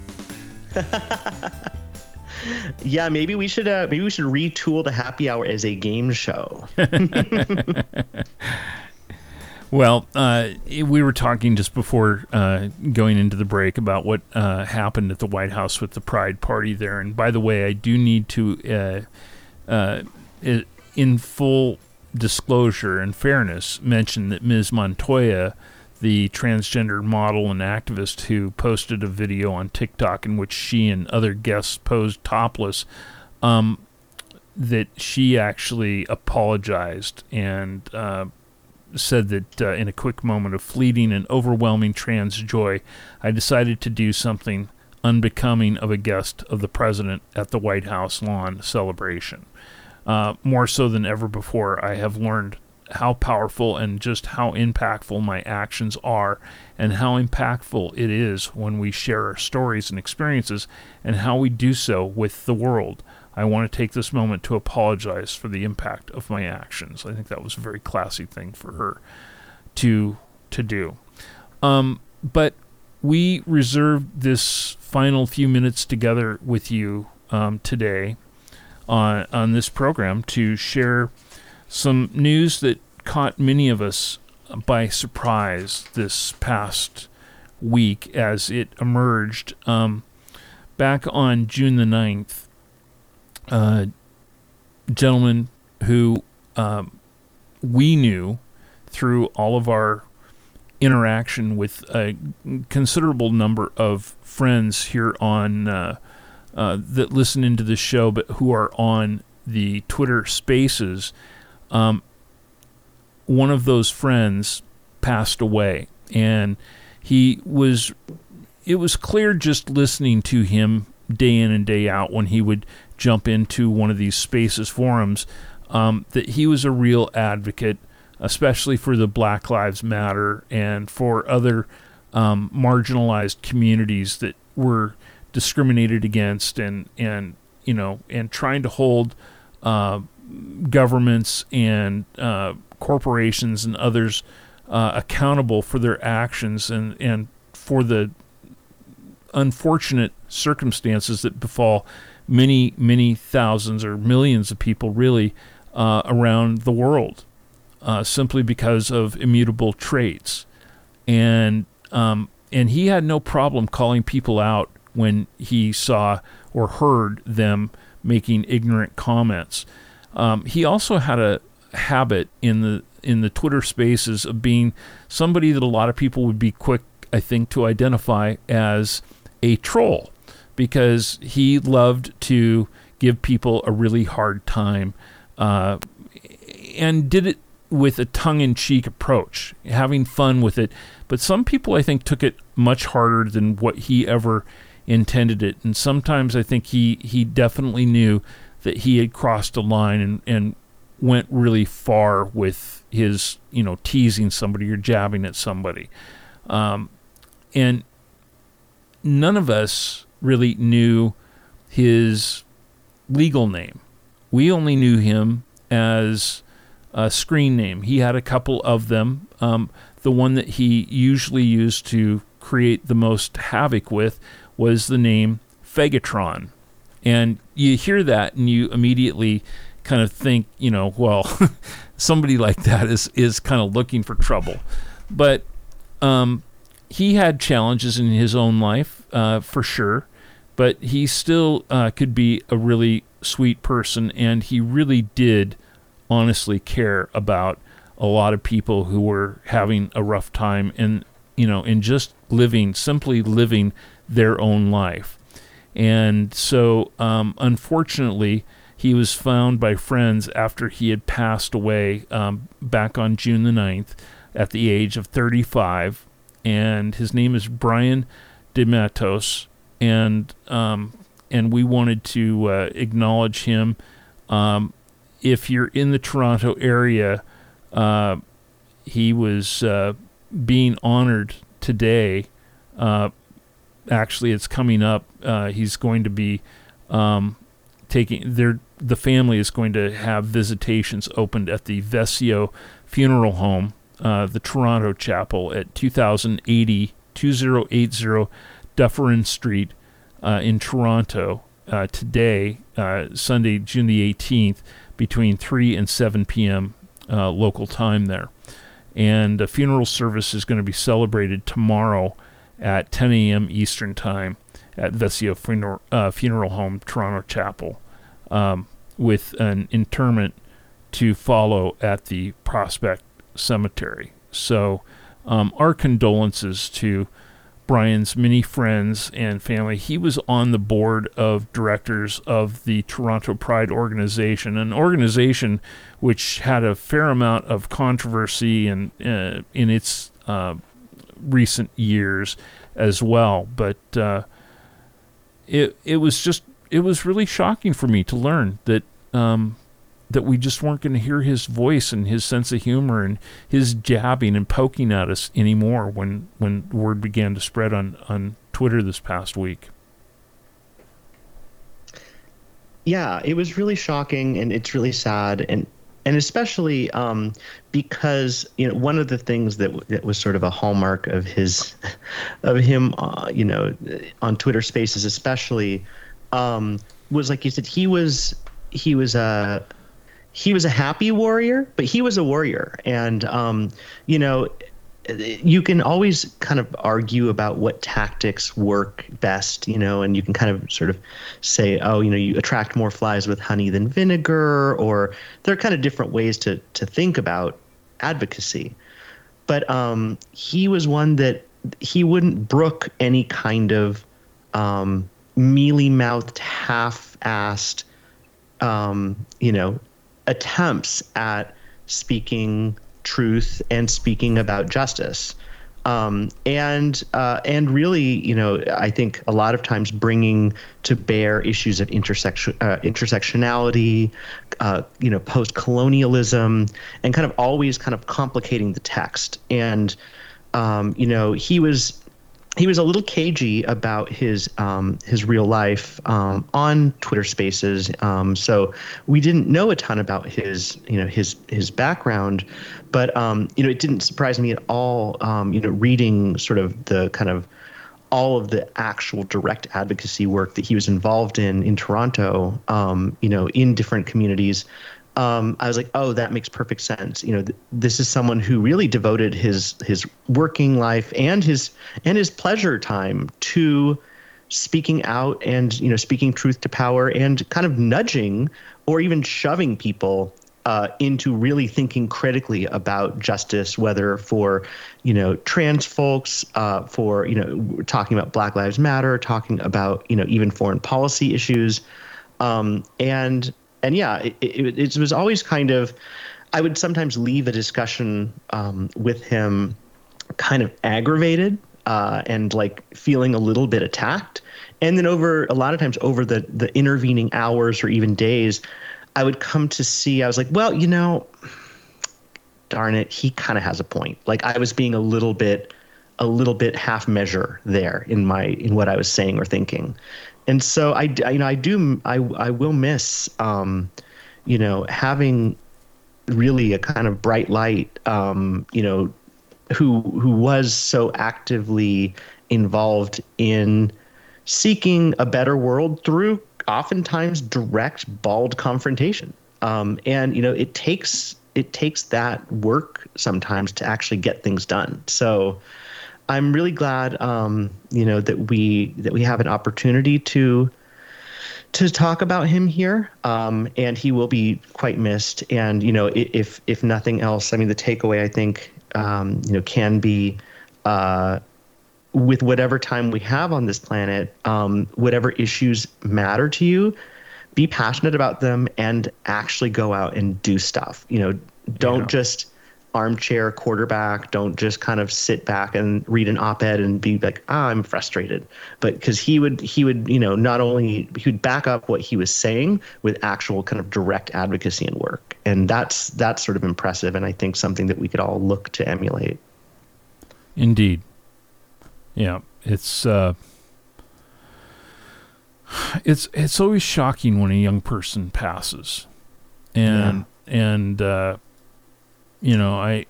yeah, maybe we should uh, maybe we should retool the happy hour as a game show. Well, uh, we were talking just before uh, going into the break about what uh, happened at the White House with the Pride Party there. And by the way, I do need to, uh, uh, in full disclosure and fairness, mention that Ms. Montoya, the transgender model and activist who posted a video on TikTok in which she and other guests posed topless, um, that she actually apologized and uh, said that uh, in a quick moment of fleeting and overwhelming trans joy, I decided to do something unbecoming of a guest of the president at the White House lawn celebration. Uh, more so than ever before, I have learned how powerful and just how impactful my actions are, and how impactful it is when we share our stories and experiences, and how we do so with the world. I want to take this moment to apologize for the impact of my actions. I think that was a very classy thing for her to to do. Um, but we reserved this final few minutes together with you um, today on on this program to share some news that caught many of us by surprise this past week as it emerged. Um, back on June the 9th, uh, gentleman who um, we knew through all of our interaction with a considerable number of friends here on uh, uh, that listen into the show, but who are on the Twitter Spaces. Um, one of those friends passed away, and he was. It was clear just listening to him day in and day out when he would jump into one of these spaces forums um, that he was a real advocate, especially for the Black Lives Matter and for other um, marginalized communities that were discriminated against and and you know and trying to hold uh, governments and uh, corporations and others uh, accountable for their actions and and for the unfortunate circumstances that befall many, many thousands or millions of people really uh, around the world uh, simply because of immutable traits. And, um, and he had no problem calling people out when he saw or heard them making ignorant comments. Um, he also had a habit in the in the Twitter spaces of being somebody that a lot of people would be quick, I think, to identify as a troll because he loved to give people a really hard time uh, and did it with a tongue in cheek approach, having fun with it. But some people, I think, took it much harder than what he ever intended it. And sometimes I think he, he definitely knew that he had crossed a line and, and went really far with his, you know, teasing somebody or jabbing at somebody. Um, and none of us really knew his legal name. We only knew him as a screen name. He had a couple of them. Um, the one that he usually used to create the most havoc with was the name Fegatron. And you hear that and you immediately kind of think, you know, well, somebody like that is, is kind of looking for trouble. But um, he had challenges in his own life, uh, for sure but he still uh, could be a really sweet person, and he really did honestly care about a lot of people who were having a rough time and you know in just living simply living their own life and so um, unfortunately he was found by friends after he had passed away um, back on june the 9th at the age of 35 and his name is brian De Matos and um, and we wanted to uh, acknowledge him. Um, if you're in the Toronto area, uh, he was uh, being honored today. Actually, it's coming up. Uh, he's going to be um, taking their the family is going to have visitations opened at the Vescio Funeral Home, uh, the Toronto Chapel at 2080 2080 Dufferin Street uh, in Toronto. uh, today, uh, Sunday, June the 18th, between 3 and 7 p.m. Uh, local time there. And a funeral service is going to be celebrated tomorrow at 10 a.m. Eastern Time at Vescio Funeral, uh, Funeral Home, Toronto Chapel, um, with an interment to follow at the Prospect Cemetery. So, um, our condolences to Brian's many friends and family. He was on the board of directors of the Toronto Pride organization, an organization which had a fair amount of controversy in uh, in its uh, recent years as well. But uh, it it was just it was really shocking for me to learn that um, that we just weren't going to hear his voice and his sense of humor and his jabbing and poking at us anymore when when word began to spread on on Twitter this past week. Yeah, it was really shocking and it's really sad and and especially um, because you know one of the things that, that was sort of a hallmark of his of him uh, you know on Twitter Spaces especially um, was like you said he was he was a he was a happy warrior, but he was a warrior, and um, you know you can always kind of argue about what tactics work best, you know, and you can kind of sort of say, oh, you know, you attract more flies with honey than vinegar, or there are kind of different ways to to think about advocacy. But um, he was one that he wouldn't brook any kind of um, mealy mouthed, half assed, um, you know, attempts at speaking truth and speaking about justice. Um, and uh, and really, you know, I think a lot of times bringing to bear issues of intersection uh, intersectionality, uh, you know, post colonialism, and kind of always kind of complicating the text. And um, you know, he was he was a little cagey about his um, his real life um, on Twitter Spaces. Um, so we didn't know a ton about his you know his his background, but um, you know it didn't surprise me at all. Um, you know, reading sort of the kind of all of the actual direct advocacy work that he was involved in in Toronto, um, you know, in different communities um, I was like, oh, that makes perfect sense. You know, th- this is someone who really devoted his his working life and his and his pleasure time to speaking out and you know speaking truth to power and kind of nudging or even shoving people uh, into really thinking critically about justice, whether for you know trans folks, uh, for you know talking about Black Lives Matter, talking about you know even foreign policy issues, um, and and yeah, it, it, it, was always kind of. I would sometimes leave a discussion um, with him kind of aggravated uh, and like feeling a little bit attacked. And then over a lot of times over the the intervening hours or even days, I would come to see. I was like, well, you know, darn it, he kind of has a point. Like I was being a little bit a little bit half measure there in my in what I was saying or thinking and so I, you know, I do, I, I will miss, um, you know, having really a kind of bright light, um, you know, who who was so actively involved in seeking a better world through oftentimes direct, bald confrontation. Um, and you know, it takes it takes that work sometimes to actually get things done. So I'm really glad, um, you know, that we that we have an opportunity to to talk about him here, um, and he will be quite missed. And you know, if if nothing else, I mean, the takeaway I think um, you know can be. Uh, with whatever time we have on this planet, um, whatever issues matter to you, be passionate about them and actually go out and do stuff. You know, don't yeah. just armchair quarterback. Don't just kind of sit back and read an op-ed and be like, ah, I'm frustrated. But because he would, he would, you know, not only he would back up what he was saying with actual kind of direct advocacy and work, and that's that's sort of impressive, and I think something that we could all look to emulate. Indeed. Yeah, it's. Uh it's it's always shocking when a young person passes, and yeah. and uh, you know, I,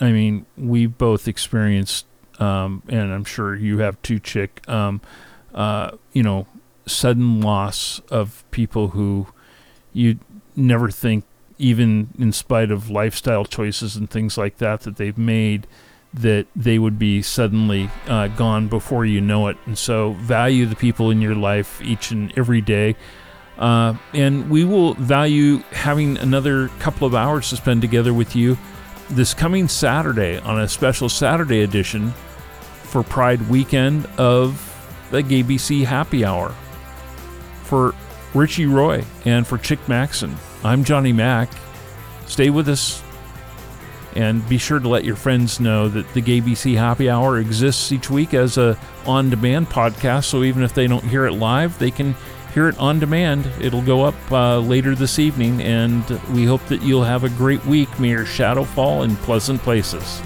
I mean, we both experienced, um, and I'm sure you have too, chick. Um, uh, you know, sudden loss of people who you never think, even in spite of lifestyle choices and things like that that they've made, that they would be suddenly uh, gone before you know it. And so, value the people in your life each and every day. Uh, and we will value having another couple of hours to spend together with you this coming Saturday on a special Saturday edition for Pride weekend of the GAYBC Happy Hour. For Richie Roy and for Chick Maxson, I'm Johnny Mac. Stay with us and be sure to let your friends know that the GAYBC Happy Hour exists each week as a on-demand podcast. So even if they don't hear it live, they can hear it on demand. It'll go up uh, later this evening, and we hope that you'll have a great week. May your shadow fall in pleasant places.